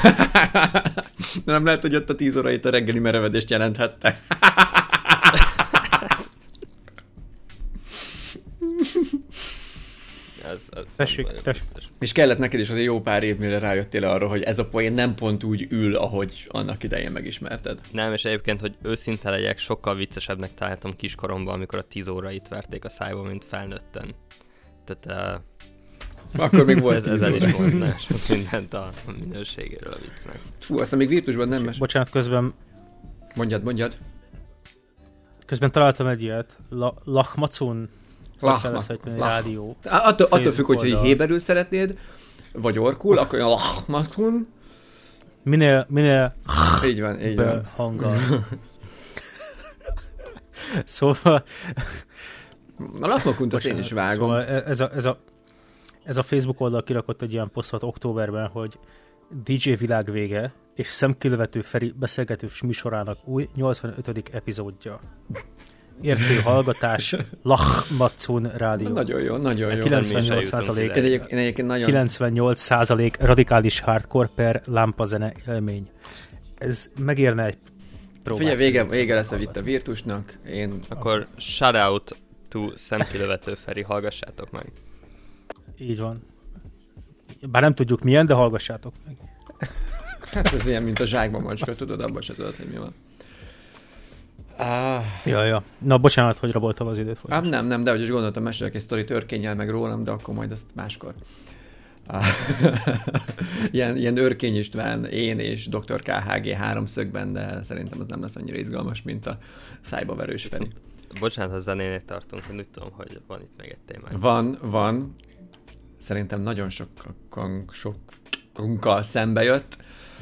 (laughs) Nem lehet, hogy ott a 10 óra itt a reggeli merevedést jelenthette. Ez, ez Tessék, nagyon tessék. biztos. És kellett neked is azért jó pár év, mire rájöttél arra, hogy ez a poén nem pont úgy ül, ahogy annak idején megismerted. Nem, és egyébként, hogy őszinte legyek, sokkal viccesebbnek találtam kiskoromban, amikor a 10 órait verték a szájba, mint felnőtten. Tehát uh, Akkor még volt ez, 10 ezzel óra. is mondná sok mindent a a minőségéről a viccnek. Fú, aztán még virtusban nem mes... Bocsánat, közben, Mondjad, mondjad. közben találtam egy ilyet, La, Lachmacun, Lach. rádió. Attól, attól függ, Facebook hogy, hogy oldal. héberül szeretnéd, vagy orkul, akkor a lachmatun. Minél, minél Így van, így van. hanggal. (laughs) szóval, A lachmakunt azt én is vágom. Szóval ez a, ez, a, ez a Facebook oldal kirakott egy ilyen posztot októberben, hogy DJ világ vége, és szemkilövető Feri beszélgetős műsorának új 85. epizódja. Értő hallgatás, (laughs) Lachmacun rádió. Nagyon jó, nagyon jó. 98 százalék. Én, egyéb, én egyébként nagyon... 98 százalék radikális hardcore per lámpazene élmény. Ez megérne egy próbát. Figyelj, vége, vége lesz a Vita Virtusnak. Én Akkor shout out to szemkilövető Feri, hallgassátok meg. Így van. Bár nem tudjuk milyen, de hallgassátok meg. Hát ez ilyen, mint a zsákban macska, tudod, abban se tudod, hogy mi van. Ah, Ja, ja. Na, bocsánat, hogy raboltam az időt. ám nem, nem, de hogy is gondoltam, mesélek egy sztori törkényel meg rólam, de akkor majd ezt máskor. Ah, (laughs) ilyen, ilyen Örkény István, én és Dr. KHG háromszögben, de szerintem az nem lesz annyira izgalmas, mint a szájba verős Feri. Bocsánat, ha zenénél tartunk, én úgy tudom, hogy van itt még egy témánk. Van, van. Szerintem nagyon sokan, sokunkkal szembe jött.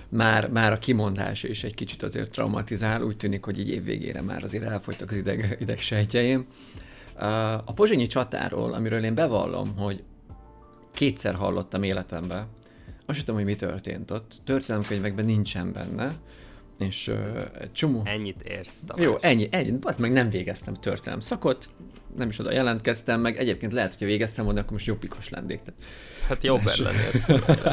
Már, már a kimondás is egy kicsit azért traumatizál. Úgy tűnik, hogy így évvégére már azért elfogytak az ideg, idegsejtjeim. Uh, A pozsonyi csatáról, amiről én bevallom, hogy kétszer hallottam életemben, azt sem tudom, hogy mi történt ott. Történelemkönyvekben nincsen benne. És uh, egy csomó... Ennyit érsz. Jó, ennyi, ennyi. Az meg nem végeztem történelem szakot, nem is oda jelentkeztem, meg egyébként lehet, hogyha végeztem volna, akkor most jobbikos lennék. Tehát... Hát jobb lenni ez.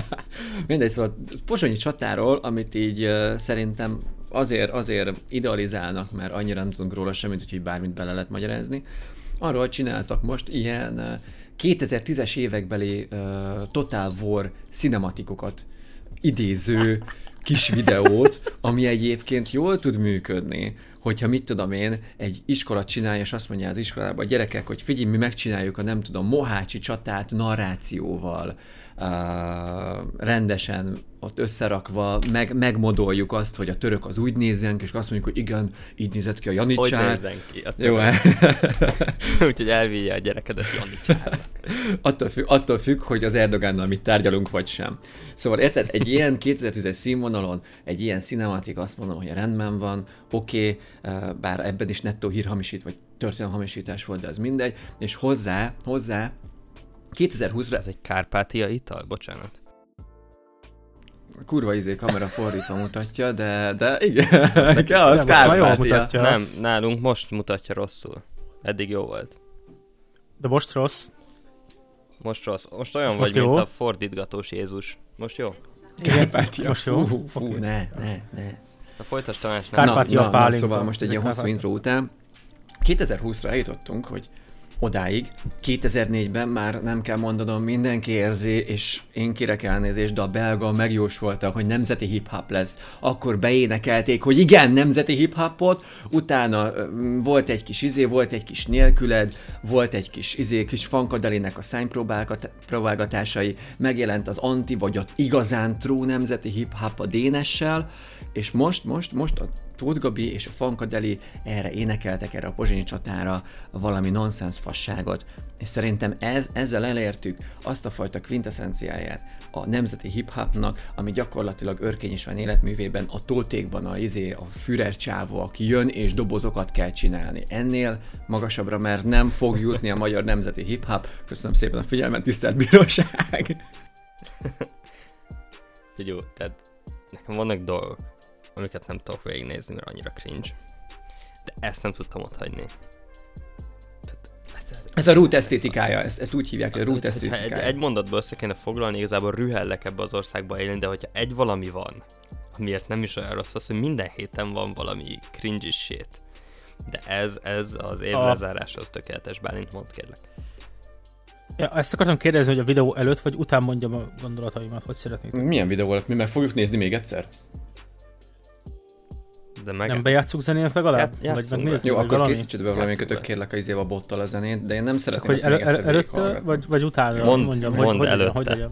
(laughs) Mindegy, szóval Pozsonyi csatáról, amit így uh, szerintem azért, azért idealizálnak, mert annyira nem tudunk róla semmit, úgyhogy bármit bele lehet magyarázni. Arról csináltak most ilyen uh, 2010-es évekbeli uh, Total War cinematikokat idéző kis videót, ami egyébként jól tud működni, hogyha mit tudom én, egy iskola csinálja, és azt mondja az iskolában a gyerekek, hogy figyelj, mi megcsináljuk a nem tudom, Mohácsi csatát narrációval, uh, rendesen ott összerakva, meg, megmodoljuk azt, hogy a török az úgy nézzen, és azt mondjuk, hogy igen, így nézett ki a Hogy Janicsár. nézzen ki? A Jó, (laughs) Úgyhogy elvigye a gyerekedet Janicsárnak. attól, függ, attól függ, hogy az Erdogánnal mit tárgyalunk, vagy sem. Szóval érted, egy ilyen 2010-es színvonalon, egy ilyen cinematik, azt mondom, hogy rendben van, oké, okay, bár ebben is nettó hírhamisít, vagy történelmi hamisítás volt, de ez mindegy, és hozzá, hozzá 2020-ra Ez egy kárpátia ital? Bocsánat. Kurva izé kamera fordítva mutatja, de, de igen, igen (laughs) Nem, az most Kárpátia. Nem, nálunk most mutatja rosszul. Eddig jó volt. De most rossz. Most rossz. Most olyan Most vagy, jó? mint a fordítgatós Jézus. Most jó? Kárpátia. Most jó? Fú, fú, Oké. ne, ne, ne. Na folytasd Tamás, nem. Kárpát- Na, Kárpátia na, na, pálinka. szóval most egy ilyen hosszú intro után 2020-ra eljutottunk, hogy odáig, 2004-ben már nem kell mondanom, mindenki érzi, és én kérek elnézést, de a belga megjósolta, hogy nemzeti hip-hop lesz. Akkor beénekelték, hogy igen, nemzeti hip-hopot, utána volt egy kis izé, volt egy kis nélküled, volt egy kis izé, kis fankadelinek a szánypróbálgatásai, megjelent az anti vagy a igazán true nemzeti hip-hop a Dénessel, és most, most, most a Tóth Gabi és a Fankadeli erre énekeltek, erre a pozsonyi csatára valami nonsens fasságot, és szerintem ez, ezzel elértük azt a fajta quintessenciáját a nemzeti hip-hopnak, ami gyakorlatilag Örkény István életművében a tótékban a, izé, a Führer csávó, aki jön és dobozokat kell csinálni. Ennél magasabbra, mert nem fog jutni a magyar nemzeti hip-hop. Köszönöm szépen a figyelmet, tisztelt bíróság! Jó, tehát nekem vannak dolgok, amiket nem tudok végignézni, mert annyira cringe. De ezt nem tudtam ott hagyni. Ez a root esztétikája, ezt, ezt úgy hívják, hogy a root egy, esztétikája. egy mondatból össze kéne foglalni, igazából rühellek ebbe az országba élni, de hogyha egy valami van, amiért nem is olyan rossz az, hogy minden héten van valami cringe shit. De ez, ez az év A- lezárása, az tökéletes, Bálint, mondd kérlek. Ja, ezt akartam kérdezni, hogy a videó előtt vagy után mondjam a gondolataimat, hogy szeretnék. Milyen videó volt? Mi meg fogjuk nézni még egyszer? De meg... Nem bejátszuk zenének legalább? Ját- vagy játszunk megnézni? Jó, vagy akkor valami? készítsd be valami kötök kérlek a izével a bottal a zenét, de én nem szeretném Hogy ezt el, előtte, vagy, vagy utána Mondd- mondjam, mondd hogy, hogy, előtte. Hogy legyen.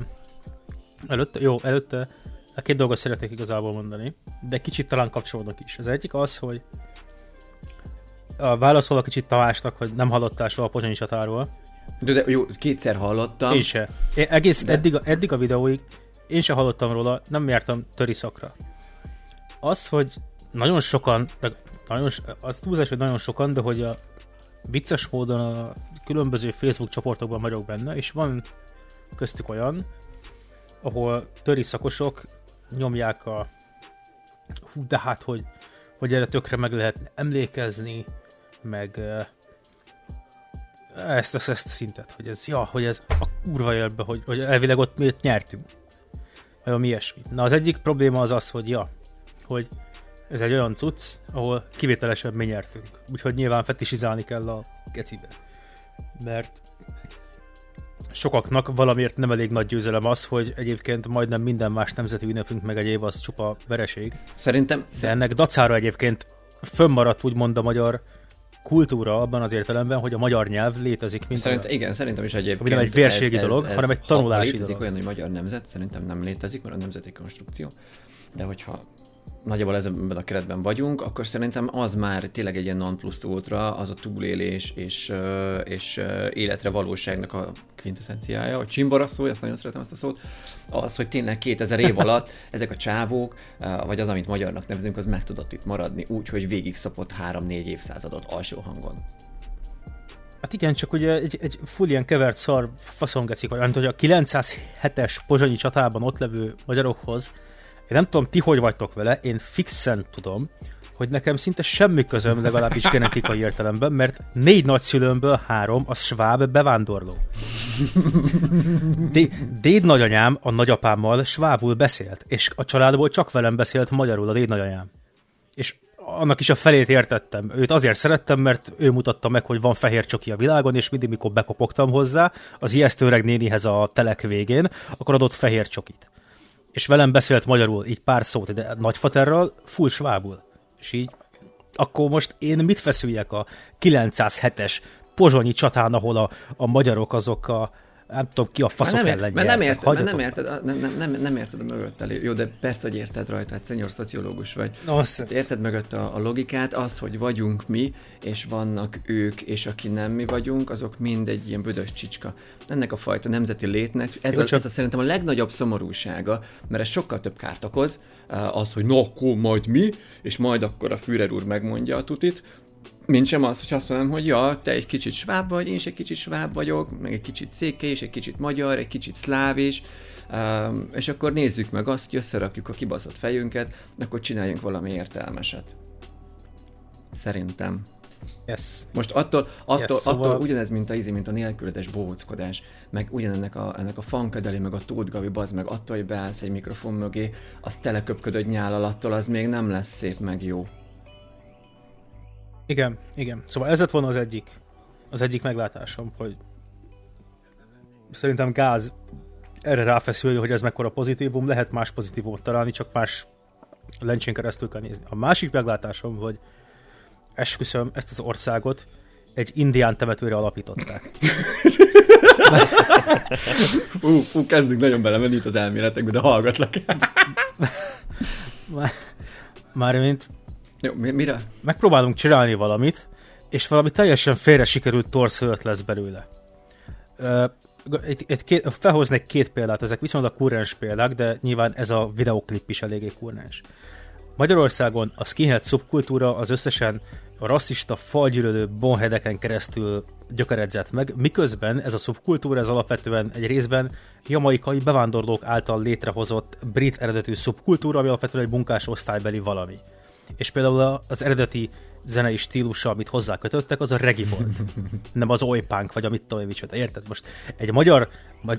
Előtte? Jó, előtte. A két dolgot szeretnék igazából mondani, de kicsit talán kapcsolódnak is. Az egyik az, hogy a válaszol a kicsit Tamásnak, hogy nem hallottál soha a pozsonyi csatáról. De, de jó, kétszer hallottam. Én se. Én egész De- de... eddig, a, eddig a videóig én se hallottam róla, nem jártam töri szakra. Az, hogy nagyon sokan, de nagyon, az túlzás, hogy nagyon sokan, de hogy a vicces módon a különböző Facebook csoportokban vagyok benne, és van köztük olyan, ahol töri szakosok nyomják a hú, de hát, hogy, hogy erre tökre meg lehet emlékezni, meg eh, ezt, ezt, ezt a szintet, hogy ez, ja, hogy ez a kurva élbe, hogy, hogy elvileg ott miért nyertünk. Vagy valami ilyesmi. Na az egyik probléma az az, hogy ja, hogy ez egy olyan cucc, ahol kivételesen mi nyertünk. Úgyhogy nyilván fetisizálni kell a gecibe. Mert sokaknak valamiért nem elég nagy győzelem az, hogy egyébként majdnem minden más nemzeti ünnepünk meg egyéb az csupa vereség. Szerintem, De ennek dacára egyébként fönnmaradt úgymond a magyar kultúra abban az értelemben, hogy a magyar nyelv létezik, mint Szerintem, olyan. igen, szerintem is egyébként. Ami nem egy vérségi dolog, hanem egy tanulási létezik dolog. olyan, hogy magyar nemzet, szerintem nem létezik, mert a nemzeti konstrukció. De hogyha nagyjából ebben a keretben vagyunk, akkor szerintem az már tényleg egy ilyen non plus ultra, az a túlélés és, és életre valóságnak a quintessenciája. A csimbora szó, ezt nagyon szeretem ezt a szót, az, hogy tényleg 2000 év alatt (laughs) ezek a csávók, vagy az, amit magyarnak nevezünk, az meg tudott itt maradni, úgy, hogy végig szapott 3-4 évszázadot alsó hangon. Hát igen, csak ugye egy, egy full ilyen kevert szar faszongecik, vagy mint hogy a 907-es pozsonyi csatában ott levő magyarokhoz Én nem tudom, ti hogy vagytok vele, én fixen tudom, hogy nekem szinte semmi közöm, legalábbis genetikai értelemben, mert négy nagyszülőmből három az sváb bevándorló. Déd nagyanyám a nagyapámmal svábul beszélt, és a családból csak velem beszélt magyarul a déd nagyanyám. És annak is a felét értettem. Őt azért szerettem, mert ő mutatta meg, hogy van fehér csoki a világon, és mindig, mikor bekopogtam hozzá, az ijesztő öreg nénihez a telek végén, akkor adott fehér csokit. És velem beszélt magyarul, így pár szót, de nagyfaterral full svábul. És így, akkor most én mit feszüljek a 907-es pozsonyi csatán, ahol a, a magyarok azok a, nem tudom ki a faszok nem, ellen mert nem érted, mert nem érted, nem, nem, nem, nem érted a mögött Jó, de persze, hogy érted rajta, hát szenyor szociológus vagy. No, hát érted mögött a, a logikát, az, hogy vagyunk mi, és vannak ők, és aki nem mi vagyunk, azok mind egy ilyen büdös csicska. Ennek a fajta nemzeti létnek, ez, Jó, a, csak... ez a szerintem a legnagyobb szomorúsága, mert ez sokkal több kárt okoz, az, hogy no, akkor majd mi, és majd akkor a Führer úr megmondja a tutit, mint sem az, hogy azt mondom, hogy ja, te egy kicsit sváb vagy, én is egy kicsit sváb vagyok, meg egy kicsit székely és egy kicsit magyar, egy kicsit szláv is, um, és akkor nézzük meg azt, hogy összerakjuk a kibaszott fejünket, akkor csináljunk valami értelmeset. Szerintem. Yes. Most attól, attól, yes, szóval... attól ugyanez, mint a, mint a nélkületes bóckodás, meg ugyanennek a, ennek a fankadeli, meg a Tóth Gabi, bazd meg attól, hogy beállsz egy mikrofon mögé, az teleköpködött nyálalattól, az még nem lesz szép meg jó. Igen, igen. Szóval ez lett volna az egyik, az egyik meglátásom, hogy szerintem gáz erre ráfeszülni, hogy ez mekkora pozitívum, lehet más pozitívumot találni, csak más lencsén keresztül kell nézni. A másik meglátásom, hogy esküszöm, ezt az országot egy indián temetőre alapították. Fú, fú, kezdünk nagyon belemenni itt az elméletekbe, de hallgatlak. Mármint jó, mi, mire? Megpróbálunk csinálni valamit, és valami teljesen félre sikerült torszölt lesz belőle. Uh, egy, két, felhoznék két példát, ezek viszont a kurrens példák, de nyilván ez a videoklip is eléggé kurrens. Magyarországon a skinhead szubkultúra az összesen a rasszista, falgyűlölő bonhedeken keresztül gyökeredzett meg, miközben ez a szubkultúra ez alapvetően egy részben jamaikai bevándorlók által létrehozott brit eredetű szubkultúra, ami alapvetően egy munkás osztálybeli valami és például az eredeti zenei stílusa, amit hozzá kötöttek, az a regi volt. (laughs) Nem az punk, vagy amit tudom micsoda. Érted? Most egy magyar,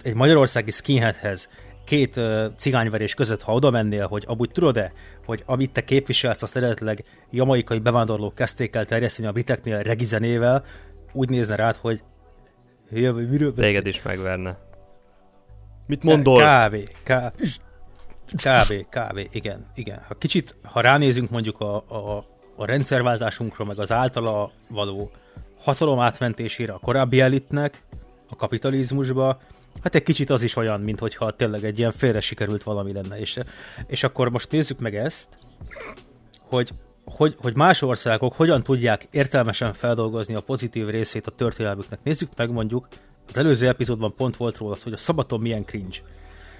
egy magyarországi skinheadhez két uh, cigányverés között, ha oda mennél, hogy abúgy tudod-e, hogy amit te képviselsz, azt eredetileg jamaikai bevándorlók kezdték el terjeszteni a briteknél regi zenével, úgy nézne rád, hogy miről Téged is megverne. Mit mondol? Kávé, kávé. Kb. Kb. Igen, igen. Ha kicsit, ha ránézünk mondjuk a, a, a rendszerváltásunkra, meg az általa való hatalom átmentésére a korábbi elitnek, a kapitalizmusba, hát egy kicsit az is olyan, mint hogyha tényleg egy ilyen félre sikerült valami lenne. És, és akkor most nézzük meg ezt, hogy, hogy, hogy más országok hogyan tudják értelmesen feldolgozni a pozitív részét a történelmüknek. Nézzük meg mondjuk, az előző epizódban pont volt róla az, hogy a szabaton milyen cringe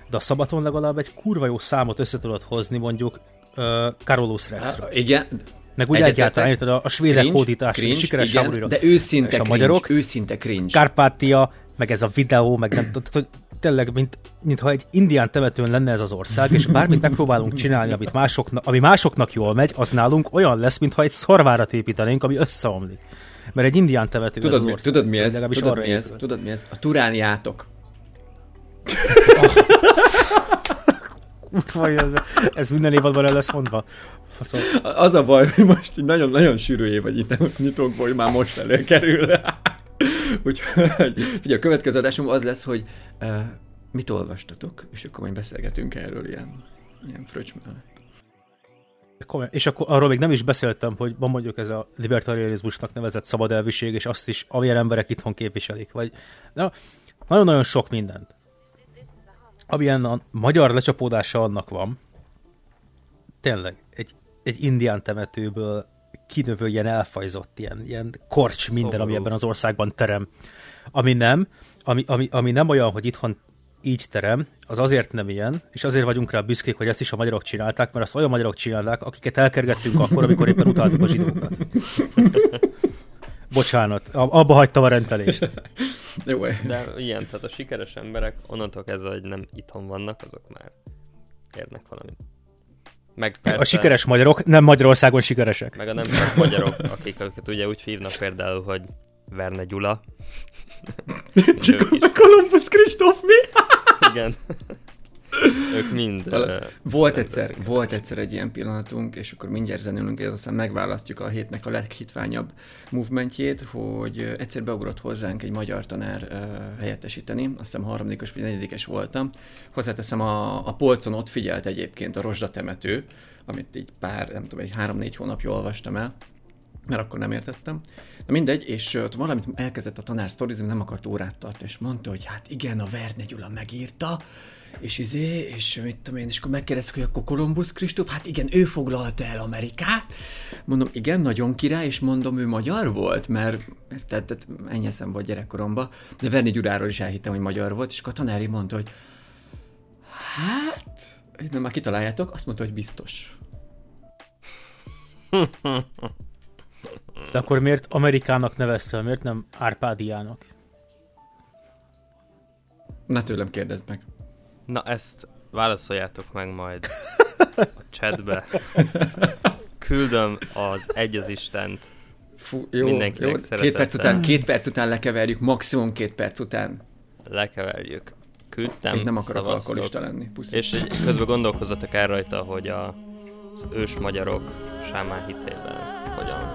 de a szabaton legalább egy kurva jó számot össze tudod hozni mondjuk uh, Carolus Rexről. Igen, meg úgy egyáltalán, érted, a, a svédek hódítás, cringe, sikeres igen, de őszinte cringe, a magyarok, őszinte cringe. Kárpátia, meg ez a videó, meg nem tudom, hogy tényleg, mint, mintha egy indián temetőn lenne ez az ország, és bármit megpróbálunk csinálni, amit másoknak, ami másoknak jól megy, az nálunk olyan lesz, mintha egy szarvárat építenénk, ami összeomlik. Mert egy indián temető tudod, ez mi, ország. Tudod mi ez? Tudod mi ez? Tudod mi ez? A turániátok. Kurva, (laughs) ez, ez minden évadban el lesz mondva. Szóval... Az a baj, hogy most így nagyon-nagyon sűrű év vagy itt nyitókból, már most előkerül. (laughs) Úgyhogy figyelj, a következő adásom az lesz, hogy uh, mit olvastatok, és akkor majd beszélgetünk erről ilyen, ilyen fröccs mellett. És akkor arról még nem is beszéltem, hogy van mondjuk ez a libertarianizmusnak nevezett szabad elviség, és azt is, amilyen emberek itthon képviselik. Vagy, na, nagyon-nagyon sok mindent amilyen a magyar lecsapódása annak van, tényleg, egy, egy indián temetőből kinövő ilyen elfajzott, ilyen, ilyen korcs minden, Szomorú. ami ebben az országban terem. Ami nem, ami, ami, ami nem olyan, hogy itthon így terem, az azért nem ilyen, és azért vagyunk rá büszkék, hogy ezt is a magyarok csinálták, mert azt olyan magyarok csinálták, akiket elkergettünk akkor, amikor éppen utáltuk a zsidókat. (laughs) Bocsánat, abba hagytam a rendelést. (laughs) Jó, De ilyen, tehát a sikeres emberek onnantól kezdve, hogy nem itthon vannak, azok már érnek valamit. Meg persze, A sikeres magyarok nem Magyarországon sikeresek. Meg a nem csak magyarok, akik őket ugye úgy hívnak például, hogy Verne Gyula. Csak a Columbus Kristóf mi? Igen. (laughs) ők mind... Volt egyszer, volt egyszer egy ilyen pillanatunk, és akkor mindjárt zenélünk, és aztán megválasztjuk a hétnek a leghitványabb movementjét, hogy egyszer beugrott hozzánk egy magyar tanár helyettesíteni, azt hiszem harmadikos vagy negyedikes voltam. Hozzáteszem, a, a polcon ott figyelt egyébként a rozsdatemető, amit így pár, nem tudom, egy három-négy hónapja olvastam el, mert akkor nem értettem. Na mindegy, és ott valamit elkezdett a tanár sztorizni, nem akart órát tartani, és mondta, hogy hát igen, a Verne Gyula megírta, és izé, és mit tudom én, és akkor megkérdeztük, hogy akkor Kolumbusz Kristóf, hát igen, ő foglalta el Amerikát. Mondom, igen, nagyon király, és mondom, ő magyar volt, mert, mert tehát, tehát ennyi eszem volt gyerekkoromban, de Verni Gyuráról is elhittem, hogy magyar volt, és akkor a tanári mondta, hogy hát, nem már kitaláljátok, azt mondta, hogy biztos. (laughs) De akkor miért Amerikának nevezte, miért nem Árpádiának? Na tőlem kérdezd meg. Na ezt válaszoljátok meg majd a (laughs) chatbe. Küldöm az Egy az Istent. Fú, jó, jó. Két perc, után, két perc után lekeverjük, maximum két perc után. Lekeverjük. Küldtem, Én nem akarok alkoholista lenni. Puszi. És egy, közben gondolkozzatok el rajta, hogy a, az ős magyarok sámán hitében hogyan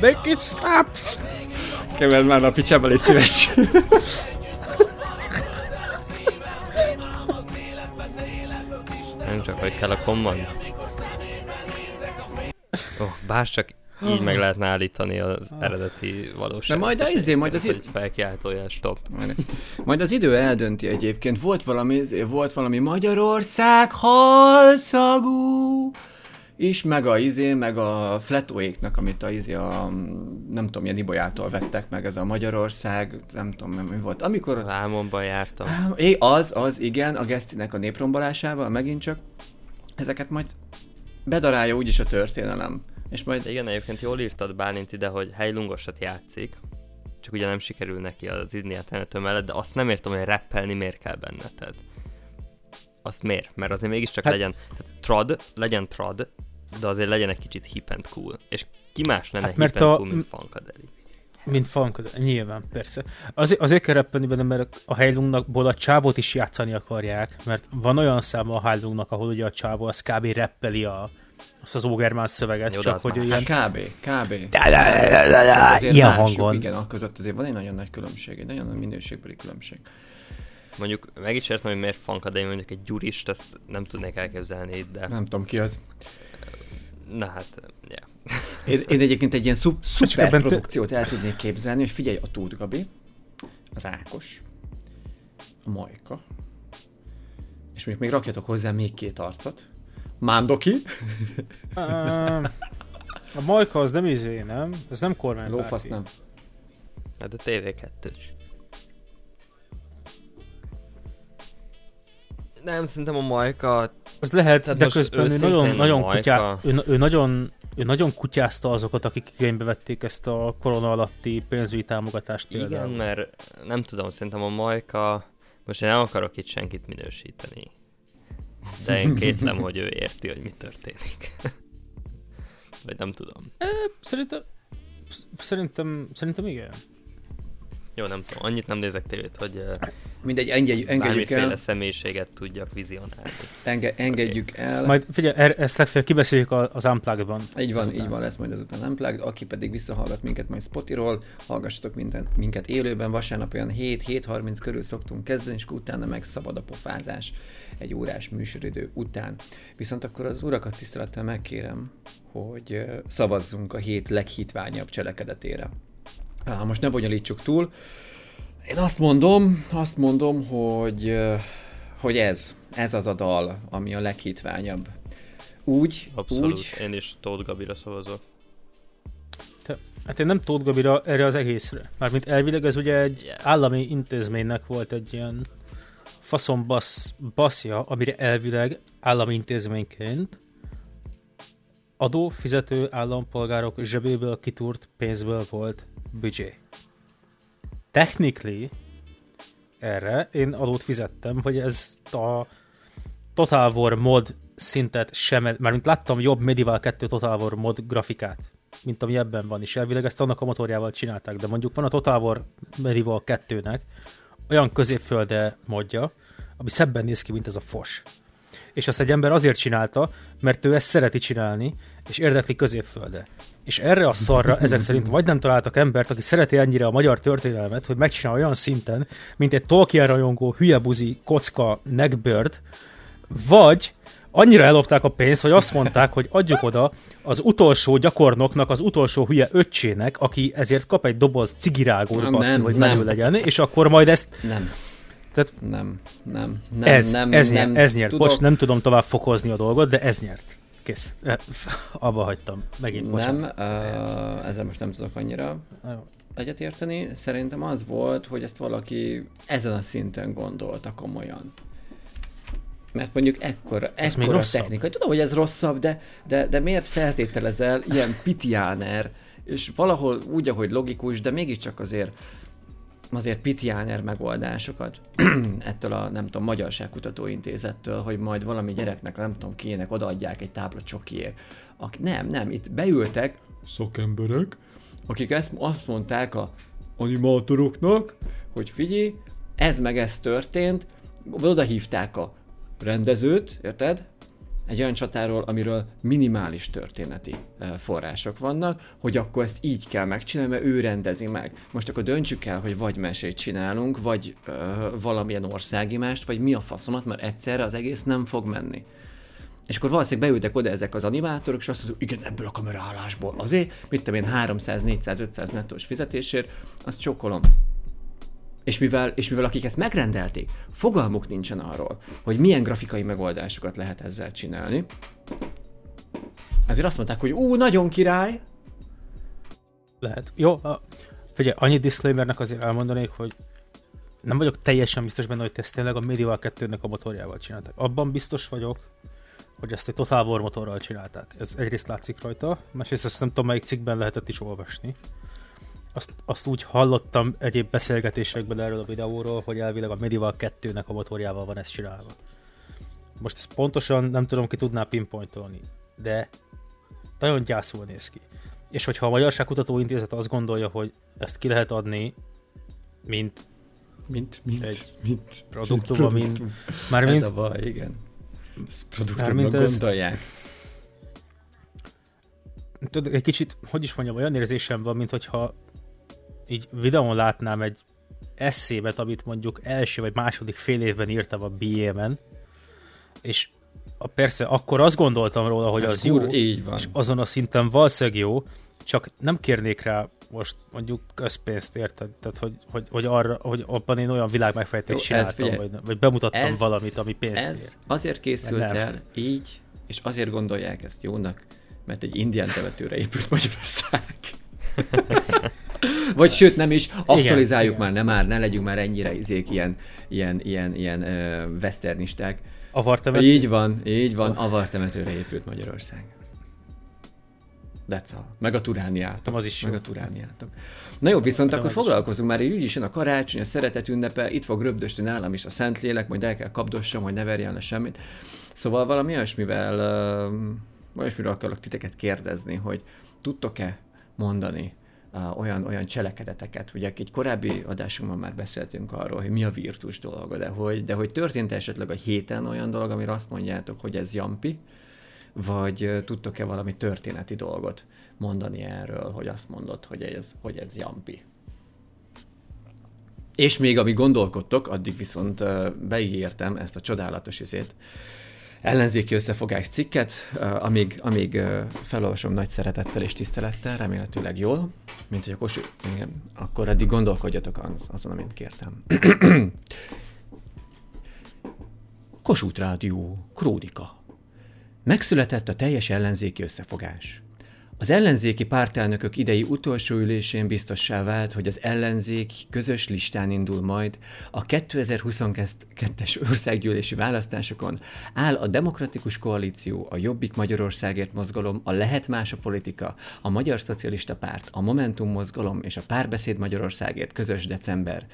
Make it stop! Keverd már a picsába, légy szíves. Nem csak, hogy kell a command. Oh, bár csak így meg lehetne állítani az eredeti valóságot. De majd az izé, majd az idő... felkiáltója, stop. Majd az idő eldönti egyébként. Volt valami, izé, volt valami Magyarország halszagú is, meg a izé, meg a fletóéknak, amit a izé, a, nem tudom, milyen Ibolyától vettek meg, ez a Magyarország, nem tudom, mi volt. Amikor... Álmomban jártam. É, az, az, igen, a Gesztinek a néprombolásával, megint csak. Ezeket majd bedarálja úgyis a történelem. És majd... Igen, egyébként jól írtad Bálint ide, hogy helylungosat játszik, csak ugye nem sikerül neki az Idniát temető mellett, de azt nem értem, hogy rappelni miért kell benne, tehát azt miért? Mert azért mégiscsak hát... legyen, tehát trad, legyen trad, de azért legyen egy kicsit hip and cool. És ki más lenne hát hip and a... cool, mint Funkadeli? Mint Funkadeli, nyilván, persze. Azért, azért kell rappelni benne, mert a Heilungnak a csávót is játszani akarják, mert van olyan szám a Heilungnak, ahol ugye a csávó az kb. reppeli a, azt az Ogerman szöveget, Jó, csak hogy már. ilyen... Hát kb. kb. Ilyen hangon. Igen, a között azért van egy nagyon nagy különbség, egy nagyon nagy minőségbeli különbség. Mondjuk meg is értem, hogy miért Funk de mondjuk egy gyurist, ezt nem tudnék elképzelni, de... Nem tudom ki az. Na hát, yeah. én, én egyébként egy ilyen szup, szuper produkciót el tudnék képzelni, hogy figyelj, a Tóth Gabi, az Ákos, a Majka, és még, még rakjatok hozzá még két arcot. Mándoki. a Majka az nem izé, nem? Ez nem kormánypárti. Lófasz nem. Hát a TV2-s. Nem, szerintem a Majka... Az lehet, Tehát de közben ő nagyon, nagyon, kutyá, ő, ő, nagyon, ő nagyon kutyázta azokat, akik igénybe vették ezt a korona alatti pénzügyi támogatást például. Igen, mert nem tudom, szerintem a Majka... Most én nem akarok itt senkit minősíteni. De én kétlem, hogy ő érti, hogy mi történik. (laughs) Vagy nem tudom. Szerintem, szerintem, szerintem igen. Jó, nem tudom, annyit nem nézek tévét, hogy Mindegy, engedjük, engedjük el. személyiséget tudjak vizionálni. Enge, engedjük okay. el. Majd figyelj, ezt legfeljebb kibeszéljük az Unplugged-ban. Így van, azután. így van, lesz majd azután Unplugged. Aki pedig visszahallgat minket majd Spotiról, hallgassatok minden, minket élőben, vasárnap olyan 7-7.30 körül szoktunk kezdeni, és utána meg szabad a pofázás egy órás műsoridő után. Viszont akkor az urakat tisztelettel megkérem, hogy szavazzunk a hét leghitványabb cselekedetére. Á, most ne bonyolítsuk túl. Én azt mondom, azt mondom, hogy, hogy ez, ez az a dal, ami a leghitványabb. Úgy, Abszolút, úgy... én is Tóth Gabira szavazok. Te, hát én nem Tóth Gabira erre az egészre. Mármint elvileg ez ugye egy állami intézménynek volt egy ilyen faszon basz, baszja, amire elvileg állami intézményként adófizető állampolgárok zsebéből kitúrt pénzből volt büdzsé. Technically erre én adót fizettem, hogy ez a Total War mod szintet sem, mármint láttam jobb Medieval 2 Total War mod grafikát, mint ami ebben van, és elvileg ezt annak a motorjával csinálták, de mondjuk van a Total War Medieval 2-nek olyan középfölde modja, ami szebben néz ki, mint ez a fos. És azt egy ember azért csinálta, mert ő ezt szereti csinálni, és érdekli középfölde. És erre a szarra ezek szerint vagy nem találtak embert, aki szereti ennyire a magyar történelmet, hogy megcsinál olyan szinten, mint egy Tolkien rajongó hülyebuzi kocka neckbird, vagy annyira ellopták a pénzt, hogy azt mondták, hogy adjuk oda az utolsó gyakornoknak, az utolsó hülye öccsének, aki ezért kap egy doboz cigirágót, baszki, hogy nem. menő legyen, és akkor majd ezt Nem. Tehát- nem, nem, nem, ez, nem, ez, nem, nyert, ez nyert. tudok, Bocs, nem tudom tovább fokozni a dolgot, de ez nyert. Kész. Eh, (laughs) Abba hagytam. Megint, Nem, bocsánat. uh, ezzel most nem tudok annyira egyetérteni. Szerintem az volt, hogy ezt valaki ezen a szinten gondolta komolyan. Mert mondjuk ekkora, még ekkora technika. Tudom, hogy ez rosszabb, de, de, de miért feltételezel ilyen pitiáner, és valahol úgy, ahogy logikus, de mégiscsak azért azért pitiáner megoldásokat (clears throat) ettől a, nem tudom, Magyarságkutató Intézettől, hogy majd valami gyereknek, nem tudom kiének odaadják egy tábla csokiért. Ak- nem, nem, itt beültek szakemberek, akik ezt, azt mondták a animátoroknak, hogy figyelj, ez meg ez történt, oda hívták a rendezőt, érted? Egy olyan csatáról, amiről minimális történeti források vannak, hogy akkor ezt így kell megcsinálni, mert ő rendezi meg. Most akkor döntsük el, hogy vagy mesét csinálunk, vagy ö, valamilyen országimást, vagy mi a faszomat, mert egyszerre az egész nem fog menni. És akkor valószínűleg beültek oda ezek az animátorok, és azt mondjuk, igen, ebből a kameraállásból azért, mit tudom én, 300, 400, 500 nettós fizetésért, azt csókolom. És mivel, és mivel akik ezt megrendelték, fogalmuk nincsen arról, hogy milyen grafikai megoldásokat lehet ezzel csinálni, ezért azt mondták, hogy ú, nagyon király, Lehet. Jó, a, figyelj, annyi disclaimernek azért elmondanék, hogy nem vagyok teljesen biztos benne, hogy ezt tényleg a Medieval 2-nek a motorjával csinálták. Abban biztos vagyok, hogy ezt egy Total War motorral csinálták. Ez egyrészt látszik rajta, másrészt azt nem tudom, melyik cikkben lehetett is olvasni. Azt, azt úgy hallottam egyéb beszélgetésekben erről a videóról, hogy elvileg a Medieval 2-nek a motorjával van ez csinálva. Most ezt pontosan nem tudom, ki tudná pinpointolni, de nagyon gyászul néz ki. És hogyha a Magyarságkutató Intézet azt gondolja, hogy ezt ki lehet adni, mint mint, mint, Egy mint produktum, amin- produktum. már Ez mint, a baj, igen. Ezt produktumnak ez- gondolják. tudod, egy kicsit, hogy is mondjam, olyan érzésem van, mint hogyha így videón látnám egy eszémet, amit mondjuk első vagy második fél évben írtam a BM-en, és a, persze akkor azt gondoltam róla, hogy Ez az jó, kur- Így van. és azon a szinten valószínűleg jó, csak nem kérnék rá most mondjuk közpénzt, érted? Tehát, hogy, hogy, hogy, arra, hogy abban én olyan világmegfejtést Jó, csináltam, figyelj, vagy, vagy bemutattam ez- valamit, ami pénzt Ez ér. azért készült el így, és azért gondolják ezt jónak, mert egy indián temetőre épült Magyarország. (laughs) Vagy sőt, nem is, aktualizáljuk igen. már, nem már, ne legyünk már ennyire izék, ilyen, ilyen, ilyen, ilyen ö, westernisták. Avartemet? Így van, így van, avar temetőre épült Magyarország. All. Meg a turániátok. Az is Meg jó. a turániátok. Na jó, viszont De akkor meg foglalkozunk már, így is jön a karácsony, a szeretet ünnepe, itt fog röbdösni nálam is a Szentlélek, majd el kell kapdossam, hogy ne verjen le semmit. Szóval valami olyasmivel, olyasmiről akarok titeket kérdezni, hogy tudtok-e mondani olyan, olyan cselekedeteket, ugye egy korábbi adásunkban már beszéltünk arról, hogy mi a virtus dolga, de hogy, de hogy történt esetleg a héten olyan dolog, amire azt mondjátok, hogy ez jampi, vagy tudtok-e valami történeti dolgot mondani erről, hogy azt mondod, hogy ez, hogy ez jampi. És még amíg gondolkodtok, addig viszont beígértem ezt a csodálatos izét, ellenzéki összefogás cikket, amíg, amíg felolvasom nagy szeretettel és tisztelettel, remélhetőleg jól, mint hogy a kosú, igen, akkor eddig gondolkodjatok az, azon, amit kértem. Kossuth Rádió, Kródika. Megszületett a teljes ellenzéki összefogás. Az ellenzéki pártelnökök idei utolsó ülésén biztossá vált, hogy az ellenzék közös listán indul majd a 2022-es országgyűlési választásokon. Áll a Demokratikus Koalíció, a Jobbik Magyarországért mozgalom, a Lehet Más a Politika, a Magyar Szocialista Párt, a Momentum mozgalom és a Párbeszéd Magyarországért közös december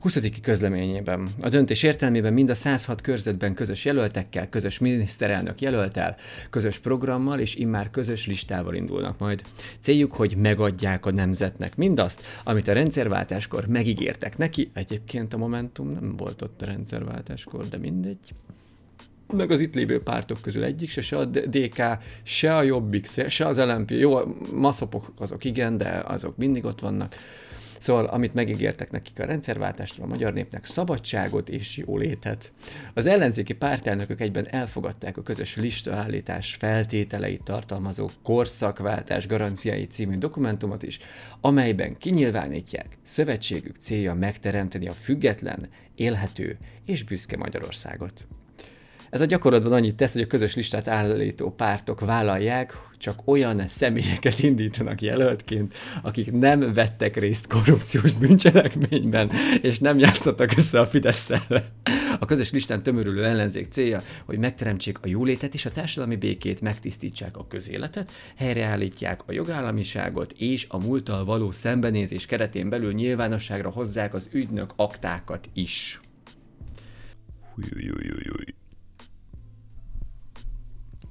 20. közleményében. A döntés értelmében mind a 106 körzetben közös jelöltekkel, közös miniszterelnök jelöltel, közös programmal és immár közös listával indulnak majd. Céljuk, hogy megadják a nemzetnek mindazt, amit a rendszerváltáskor megígértek neki. Egyébként a Momentum nem volt ott a rendszerváltáskor, de mindegy meg az itt lévő pártok közül egyik se, se a DK, se a Jobbik, se az LMP. Jó, maszopok azok igen, de azok mindig ott vannak. Szóval, amit megígértek nekik a rendszerváltástól a magyar népnek, szabadságot és jólétet. Az ellenzéki pártelnökök egyben elfogadták a közös listaállítás feltételeit tartalmazó korszakváltás garanciái című dokumentumot is, amelyben kinyilvánítják szövetségük célja megteremteni a független, élhető és büszke Magyarországot. Ez a gyakorlatban annyit tesz, hogy a közös listát állító pártok vállalják, csak olyan személyeket indítanak jelöltként, akik nem vettek részt korrupciós bűncselekményben, és nem játszottak össze a fidesz A közös listán tömörülő ellenzék célja, hogy megteremtsék a jólétet és a társadalmi békét, megtisztítsák a közéletet, helyreállítják a jogállamiságot, és a múlttal való szembenézés keretén belül nyilvánosságra hozzák az ügynök aktákat is.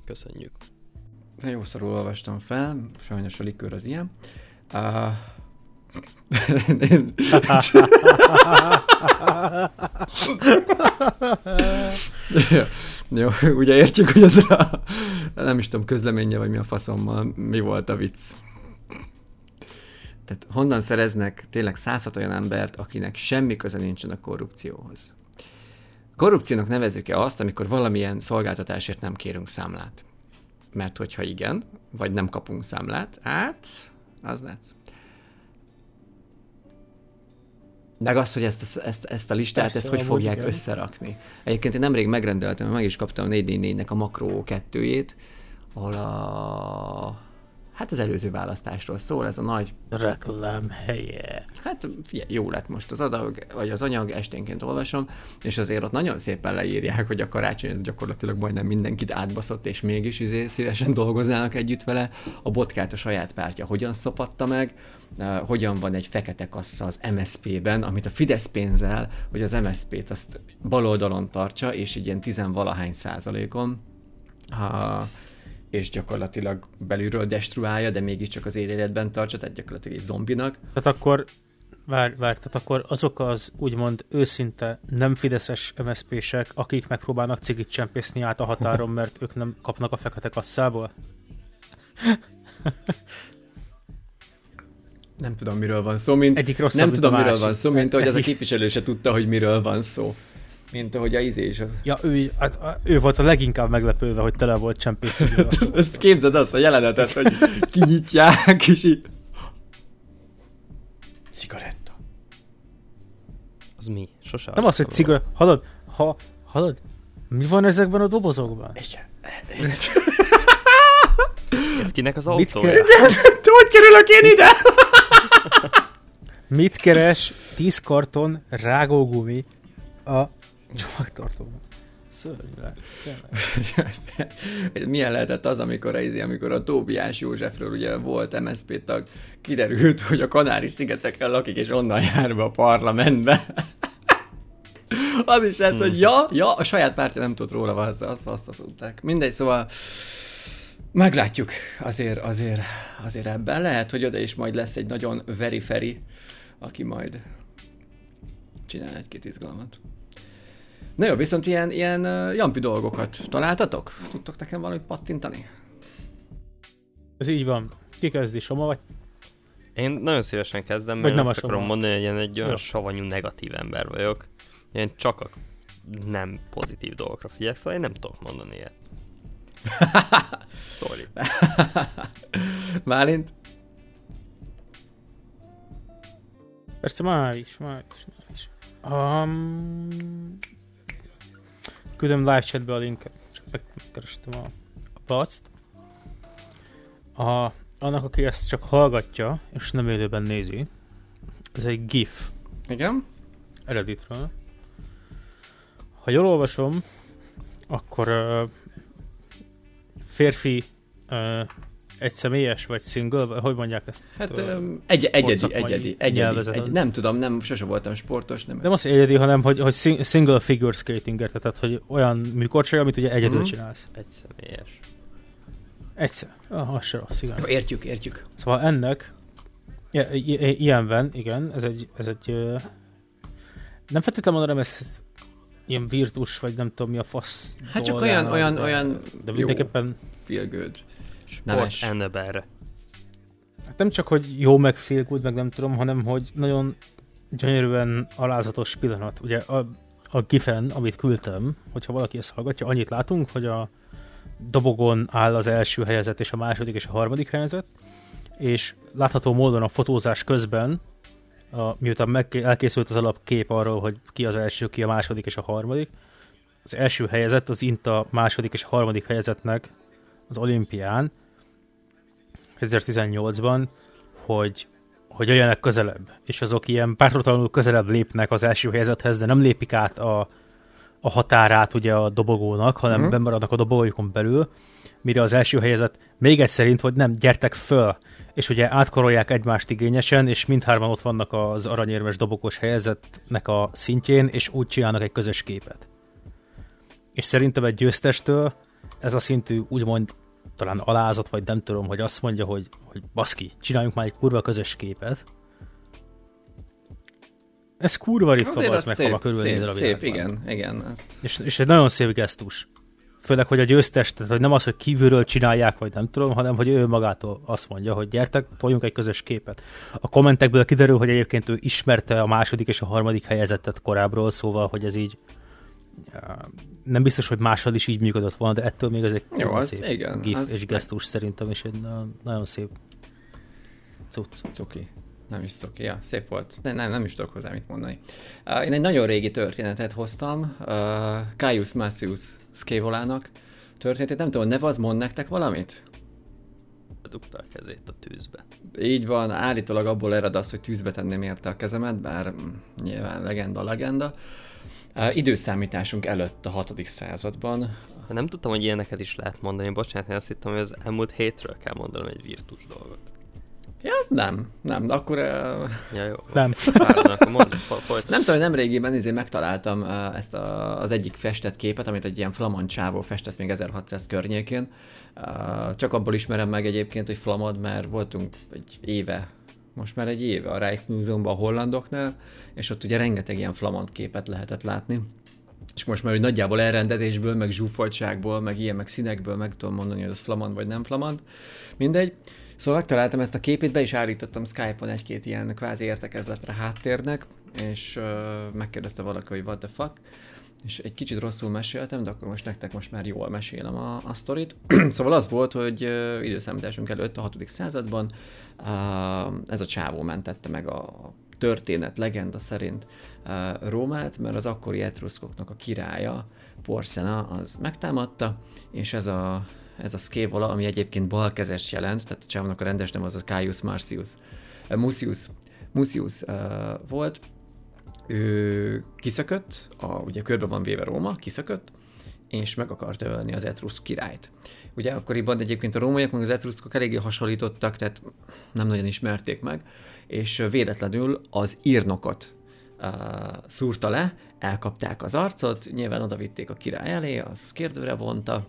Köszönjük. Jó szarul olvastam fel, sajnos a likőr az ilyen. Uh, jó, ugye értjük, hogy ez a, nem is tudom, közleménye, vagy mi a faszommal, mi volt a vicc. Tehát honnan szereznek tényleg százat olyan embert, akinek semmi köze nincsen a korrupcióhoz? Korrupciónak nevezzük-e azt, amikor valamilyen szolgáltatásért nem kérünk számlát? Mert hogyha igen, vagy nem kapunk számlát, hát az lesz. Meg az, hogy ezt, ezt, ezt a listát, Persze, ezt hogy fogják igen. összerakni. Egyébként én nemrég megrendeltem, meg is kaptam a 444-nek a makró kettőjét, ahol a Hát az előző választásról szól, ez a nagy... Reklám helye. Hát figyelj, jó lett most az adag, vagy az anyag, esténként olvasom, és azért ott nagyon szépen leírják, hogy a karácsony ez gyakorlatilag majdnem mindenkit átbaszott, és mégis izé szívesen dolgoznának együtt vele. A botkát a saját pártja hogyan szopatta meg, hogyan van egy fekete kassa az MSZP-ben, amit a Fidesz pénzzel, hogy az MSZP-t azt baloldalon tartsa, és így ilyen tizenvalahány százalékon. Uh, és gyakorlatilag belülről destruálja, de mégiscsak az életben tartsa, tehát gyakorlatilag egy zombinak. Tehát akkor, vár, vár, tehát akkor azok az úgymond őszinte nem fideszes MSZP-sek, akik megpróbálnak cigit csempészni át a határon, mert ők nem kapnak a fekete kasszából? Nem tudom, miről van szó, mint... Egyik rosszabb, nem tudom, miről van szó, mint ahogy az a képviselő se tudta, hogy miről van szó. Mint ahogy a izé is az. Ja, ő, hát, ő volt a leginkább meglepődve, hogy tele volt csempész. (laughs) Ezt képzeld azt a jelenetet, hogy kinyitják, és így... Cigaretta. Az mi? Sose Nem az, hogy cigaretta. Hallod? Ha, hallod? Mi van ezekben a dobozokban? Igen. (laughs) Ez kinek az autója? hogy kerülök én ide? Mit keres 10 karton rágógumi a Csomagtartóban. (laughs) Milyen lehetett az, amikor a, izé, amikor a Tóbiás Józsefről ugye volt MSZP tag, kiderült, hogy a Kanári-szigeteken lakik, és onnan jár be a parlamentbe. (laughs) az is ez, hogy ja, ja, a saját pártja nem tudott róla, azt, azt, azt, azt mondták. Mindegy, szóval meglátjuk azért, azért, azért ebben. Lehet, hogy oda is majd lesz egy nagyon very feri, aki majd csinál egy-két izgalmat. Na jó, viszont ilyen, ilyen uh, jampi dolgokat találtatok? Tudtok nekem valamit pattintani? Ez így van. Ki kezdi, Soma vagy? Én nagyon szívesen kezdem, mert nem azt akarom mondani, hogy én egy olyan ja. savanyú negatív ember vagyok. Én csak a nem pozitív dolgokra figyelek, szóval én nem tudok mondani ilyet. Sorry. (laughs) Válint? Persze már is, már is, már is. Um, küldöm live chatbe a linket, csak megkerestem a, a pac A, annak, aki ezt csak hallgatja, és nem élőben nézi, ez egy GIF. Igen? Ereditről. Ha jól olvasom, akkor uh, férfi uh, egy személyes, vagy single, hogy mondják ezt? Hát um, egy, egyedi, egyedi, egyedi, egy, nem tudom, nem, sose voltam sportos. Nem, nem azt egyedi, hanem hogy, hogy single figure skating, tehát hogy olyan műkorcsolya, amit ugye egyedül mm. csinálsz. Egy személyes. Egyszer. Ah, az se rossz, igen. Értjük, értjük. Szóval ennek ilyen van, igen, ez egy, ez egy nem feltétlenül mondanám, ez ilyen virtus, vagy nem tudom mi a fasz. Hát csak olyan, olyan, de, olyan de mindenképpen feel good. Sport Enneberre. Hát nem csak, hogy jó, meg feel good, meg nem tudom, hanem, hogy nagyon gyönyörűen alázatos pillanat. Ugye a, a gifen, amit küldtem, hogyha valaki ezt hallgatja, annyit látunk, hogy a dobogon áll az első helyezett és a második és a harmadik helyezett, és látható módon a fotózás közben, a, miután meg, elkészült az alapkép arról, hogy ki az első, ki a második és a harmadik, az első helyezett az Inta második és a harmadik helyezettnek az olimpián 2018-ban, hogy, hogy jöjjenek közelebb, és azok ilyen pártotlanul közelebb lépnek az első helyezethez, de nem lépik át a, a határát ugye a dobogónak, hanem uh-huh. bemaradnak a dobogójukon belül, mire az első helyezett még egy szerint, hogy nem, gyertek föl, és ugye átkorolják egymást igényesen, és mindhárman ott vannak az aranyérmes dobogós helyezettnek a szintjén, és úgy csinálnak egy közös képet. És szerintem egy győztestől ez a szintű úgymond talán alázat, vagy nem tudom, hogy azt mondja, hogy, hogy baszki, csináljunk már egy kurva közös képet. Ez kurva ritka, az meg, szép, ha körülnézel a Szép, igen, igen. Ezt... És, és egy nagyon szép gesztus. Főleg, hogy a győztes, tehát hogy nem az, hogy kívülről csinálják, vagy nem tudom, hanem hogy ő magától azt mondja, hogy gyertek, toljunk egy közös képet. A kommentekből kiderül, hogy egyébként ő ismerte a második és a harmadik helyezettet korábbról, szóval, hogy ez így nem biztos, hogy máshol is így működött volna, de ettől még ez egy Jó, az, szép igen, gif az és gesztus meg... szerintem, és egy nagyon szép cucc. Cuki. Nem is cuki, ja, szép volt. Ne, nem, nem is tudok hozzá mit mondani. Uh, én egy nagyon régi történetet hoztam, uh, Caius Massius Scaevolának történetét. Nem tudom, neve az mond nektek valamit? Dugta a kezét a tűzbe. Így van, állítólag abból ered az, hogy tűzbe tenném érte a kezemet, bár mm, nyilván legenda, legenda. Uh, időszámításunk előtt a 6. században. Nem tudtam, hogy ilyeneket is lehet mondani. Bocsánat, én azt hittem, hogy az elmúlt hétről kell mondanom egy virtus dolgot. Ja, nem, nem, de akkor... Uh... Ja, jó. Nem. Várjon, akkor mondd, nem tudom, hogy nem régiben izé megtaláltam uh, ezt a, az egyik festett képet, amit egy ilyen flamand csávó festett még 1600 környékén. Uh, csak abból ismerem meg egyébként, hogy flamand, mert voltunk egy éve most már egy éve a Rijksmuseumban a hollandoknál, és ott ugye rengeteg ilyen flamand képet lehetett látni. És most már hogy nagyjából elrendezésből, meg zsúfoltságból, meg ilyen, meg színekből meg tudom mondani, hogy az flamand vagy nem flamand. Mindegy. Szóval megtaláltam ezt a képét, be is állítottam Skype-on egy-két ilyen kvázi értekezletre háttérnek, és uh, megkérdezte valaki, hogy what the fuck, és egy kicsit rosszul meséltem, de akkor most nektek most már jól mesélem a, a sztorit. (clears throat) szóval az volt, hogy uh, időszámításunk előtt a 6. században uh, ez a csávó mentette meg a történet, legenda szerint uh, Rómát, mert az akkori etruszkoknak a királya, Porcena, az megtámadta, és ez a, ez a Scaevola, ami egyébként balkezes jelent, tehát a csávónak a rendes nem az a Caius Marcius, uh, Musius, Musius uh, volt, ő kiszökött, a, ugye körbe van véve Róma, kiszökött, és meg akarta ölni az etruszk királyt. Ugye akkoriban egyébként a rómaiak meg az etruszkok eléggé hasonlítottak, tehát nem nagyon ismerték meg, és véletlenül az írnokot uh, szúrta le, elkapták az arcot, nyilván oda vitték a király elé, az kérdőre vonta,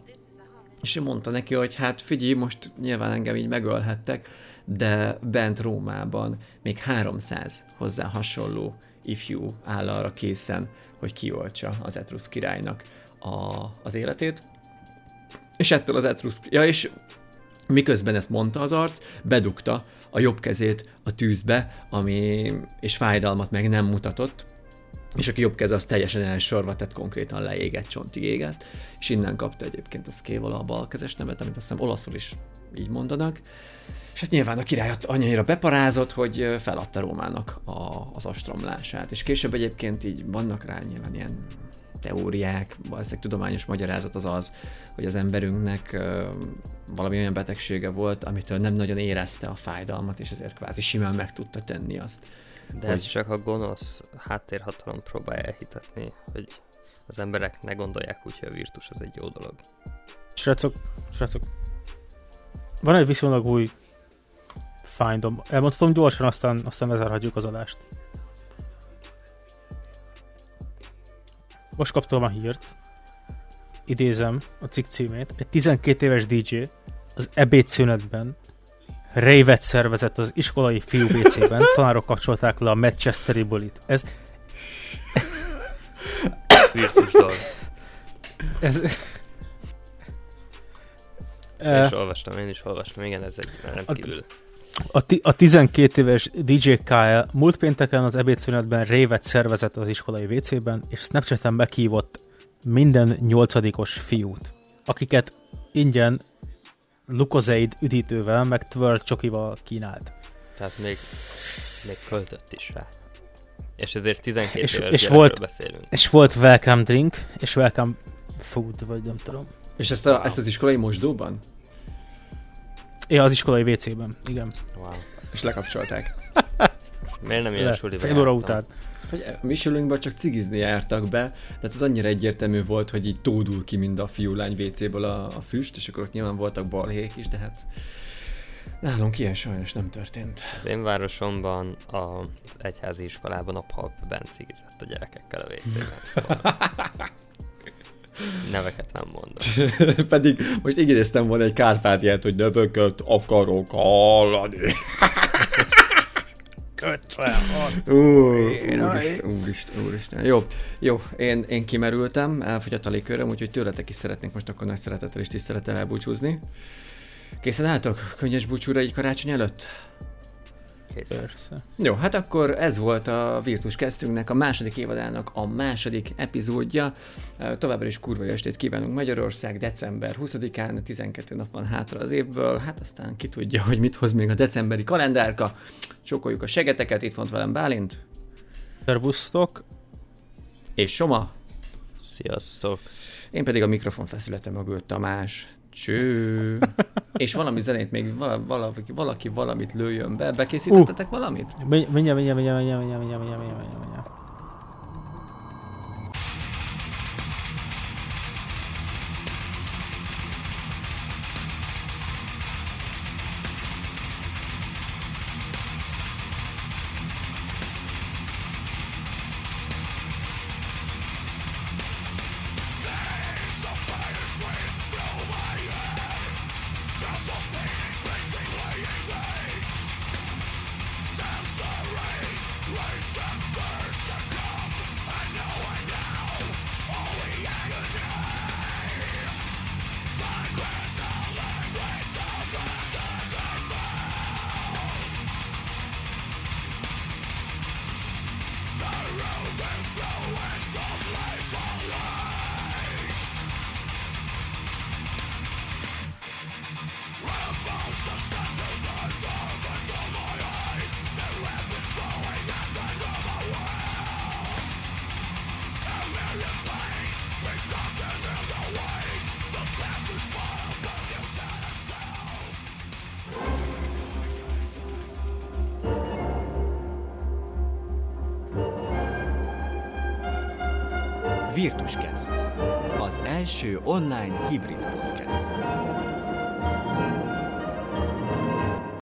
és mondta neki, hogy hát figyelj, most nyilván engem így megölhettek, de bent Rómában még 300 hozzá hasonló ifjú áll arra készen, hogy kioltsa az Etrusz királynak a, az életét. És ettől az Etrusz... Ja, és miközben ezt mondta az arc, bedugta a jobb kezét a tűzbe, ami, és fájdalmat meg nem mutatott, és aki jobb keze az teljesen elsorva, tehát konkrétan leégett, csontig égett, és innen kapta egyébként a Scévola a balkezes nevet, amit azt hiszem olaszul is így mondanak. És hát nyilván a király annyira beparázott, hogy feladta Rómának a, az astromlását. És később egyébként így vannak rá nyilván ilyen teóriák, valószínűleg tudományos magyarázat az az, hogy az emberünknek ö, valami olyan betegsége volt, amitől nem nagyon érezte a fájdalmat, és ezért kvázi simán meg tudta tenni azt. De hogy... ez csak a gonosz háttérhatalom próbálja elhitetni, hogy az emberek ne gondolják úgy, hogy a virtus az egy jó dolog. Srácok, srácok, van egy viszonylag új findom. Elmondhatom gyorsan, aztán, aztán lezárhatjuk az adást. Most kaptam a hírt, idézem a cikk címét, egy 12 éves DJ az ebédszünetben révet szervezett az iskolai fiú WC-ben, (laughs) tanárok kapcsolták le a Manchesteri bulit. Ez... Virtus. Ez... Ezt én is olvastam, én is olvastam, igen, ez egy rendkívül... A, ti, a 12 éves DJ Kyle múlt pénteken az ebédszünetben révet szervezett az iskolai WC-ben, és Snapchaten meghívott minden nyolcadikos fiút, akiket ingyen Lukozeid üdítővel, meg Twirl csokival kínált. Tehát még, még költött is rá. És ezért 12 És- éves és volt- beszélünk. És volt welcome drink, és welcome food, vagy nem tudom. És ezt, a, ezt az iskolai mosdóban? Ja, az iskolai WC-ben, igen. Wow. És lekapcsolták. Miért nem ilyen Le, suliba fél óra jártam? után. Hogy a Michelinben csak cigizni jártak be, tehát az annyira egyértelmű volt, hogy így tódul ki mind a fiú-lány WC-ből a, a füst, és akkor ott nyilván voltak balhék is, de hát nálunk ilyen sajnos nem történt. Az én városomban az egyházi iskolában a pubben cigizett a gyerekekkel a WC-ben. Szóval (laughs) neveket nem mondom. (laughs) Pedig most igyekeztem volna egy kárpátiát, hogy neveket akarok hallani. (laughs) Úristen, úristen, úristen. Jó, jó, én, én kimerültem, elfogyott a légköröm, úgyhogy tőletek is szeretnék most akkor nagy szeretettel és tisztelettel elbúcsúzni. Készen álltok? Könnyes búcsúra így karácsony előtt? Kész. Persze. Jó, hát akkor ez volt a Virtus Kezdünknek, a második évadának a második epizódja. Továbbra is kurva jó estét kívánunk Magyarország december 20-án, 12 nap van hátra az évből, hát aztán ki tudja, hogy mit hoz még a decemberi kalendárka. Csokoljuk a segeteket, itt van velem Bálint, Szervusztok. és Soma, Sziasztok. én pedig a mikrofon feszülete mögött Tamás. Cső. (laughs) És valami zenét még vala, valaki, valaki valamit lőjön be. Bekészítettetek uh. valamit? Mindjárt, mindjárt, mindjárt, mindjárt, mindjárt, mindjárt, mindjárt, mindjárt, mindjárt, オンライン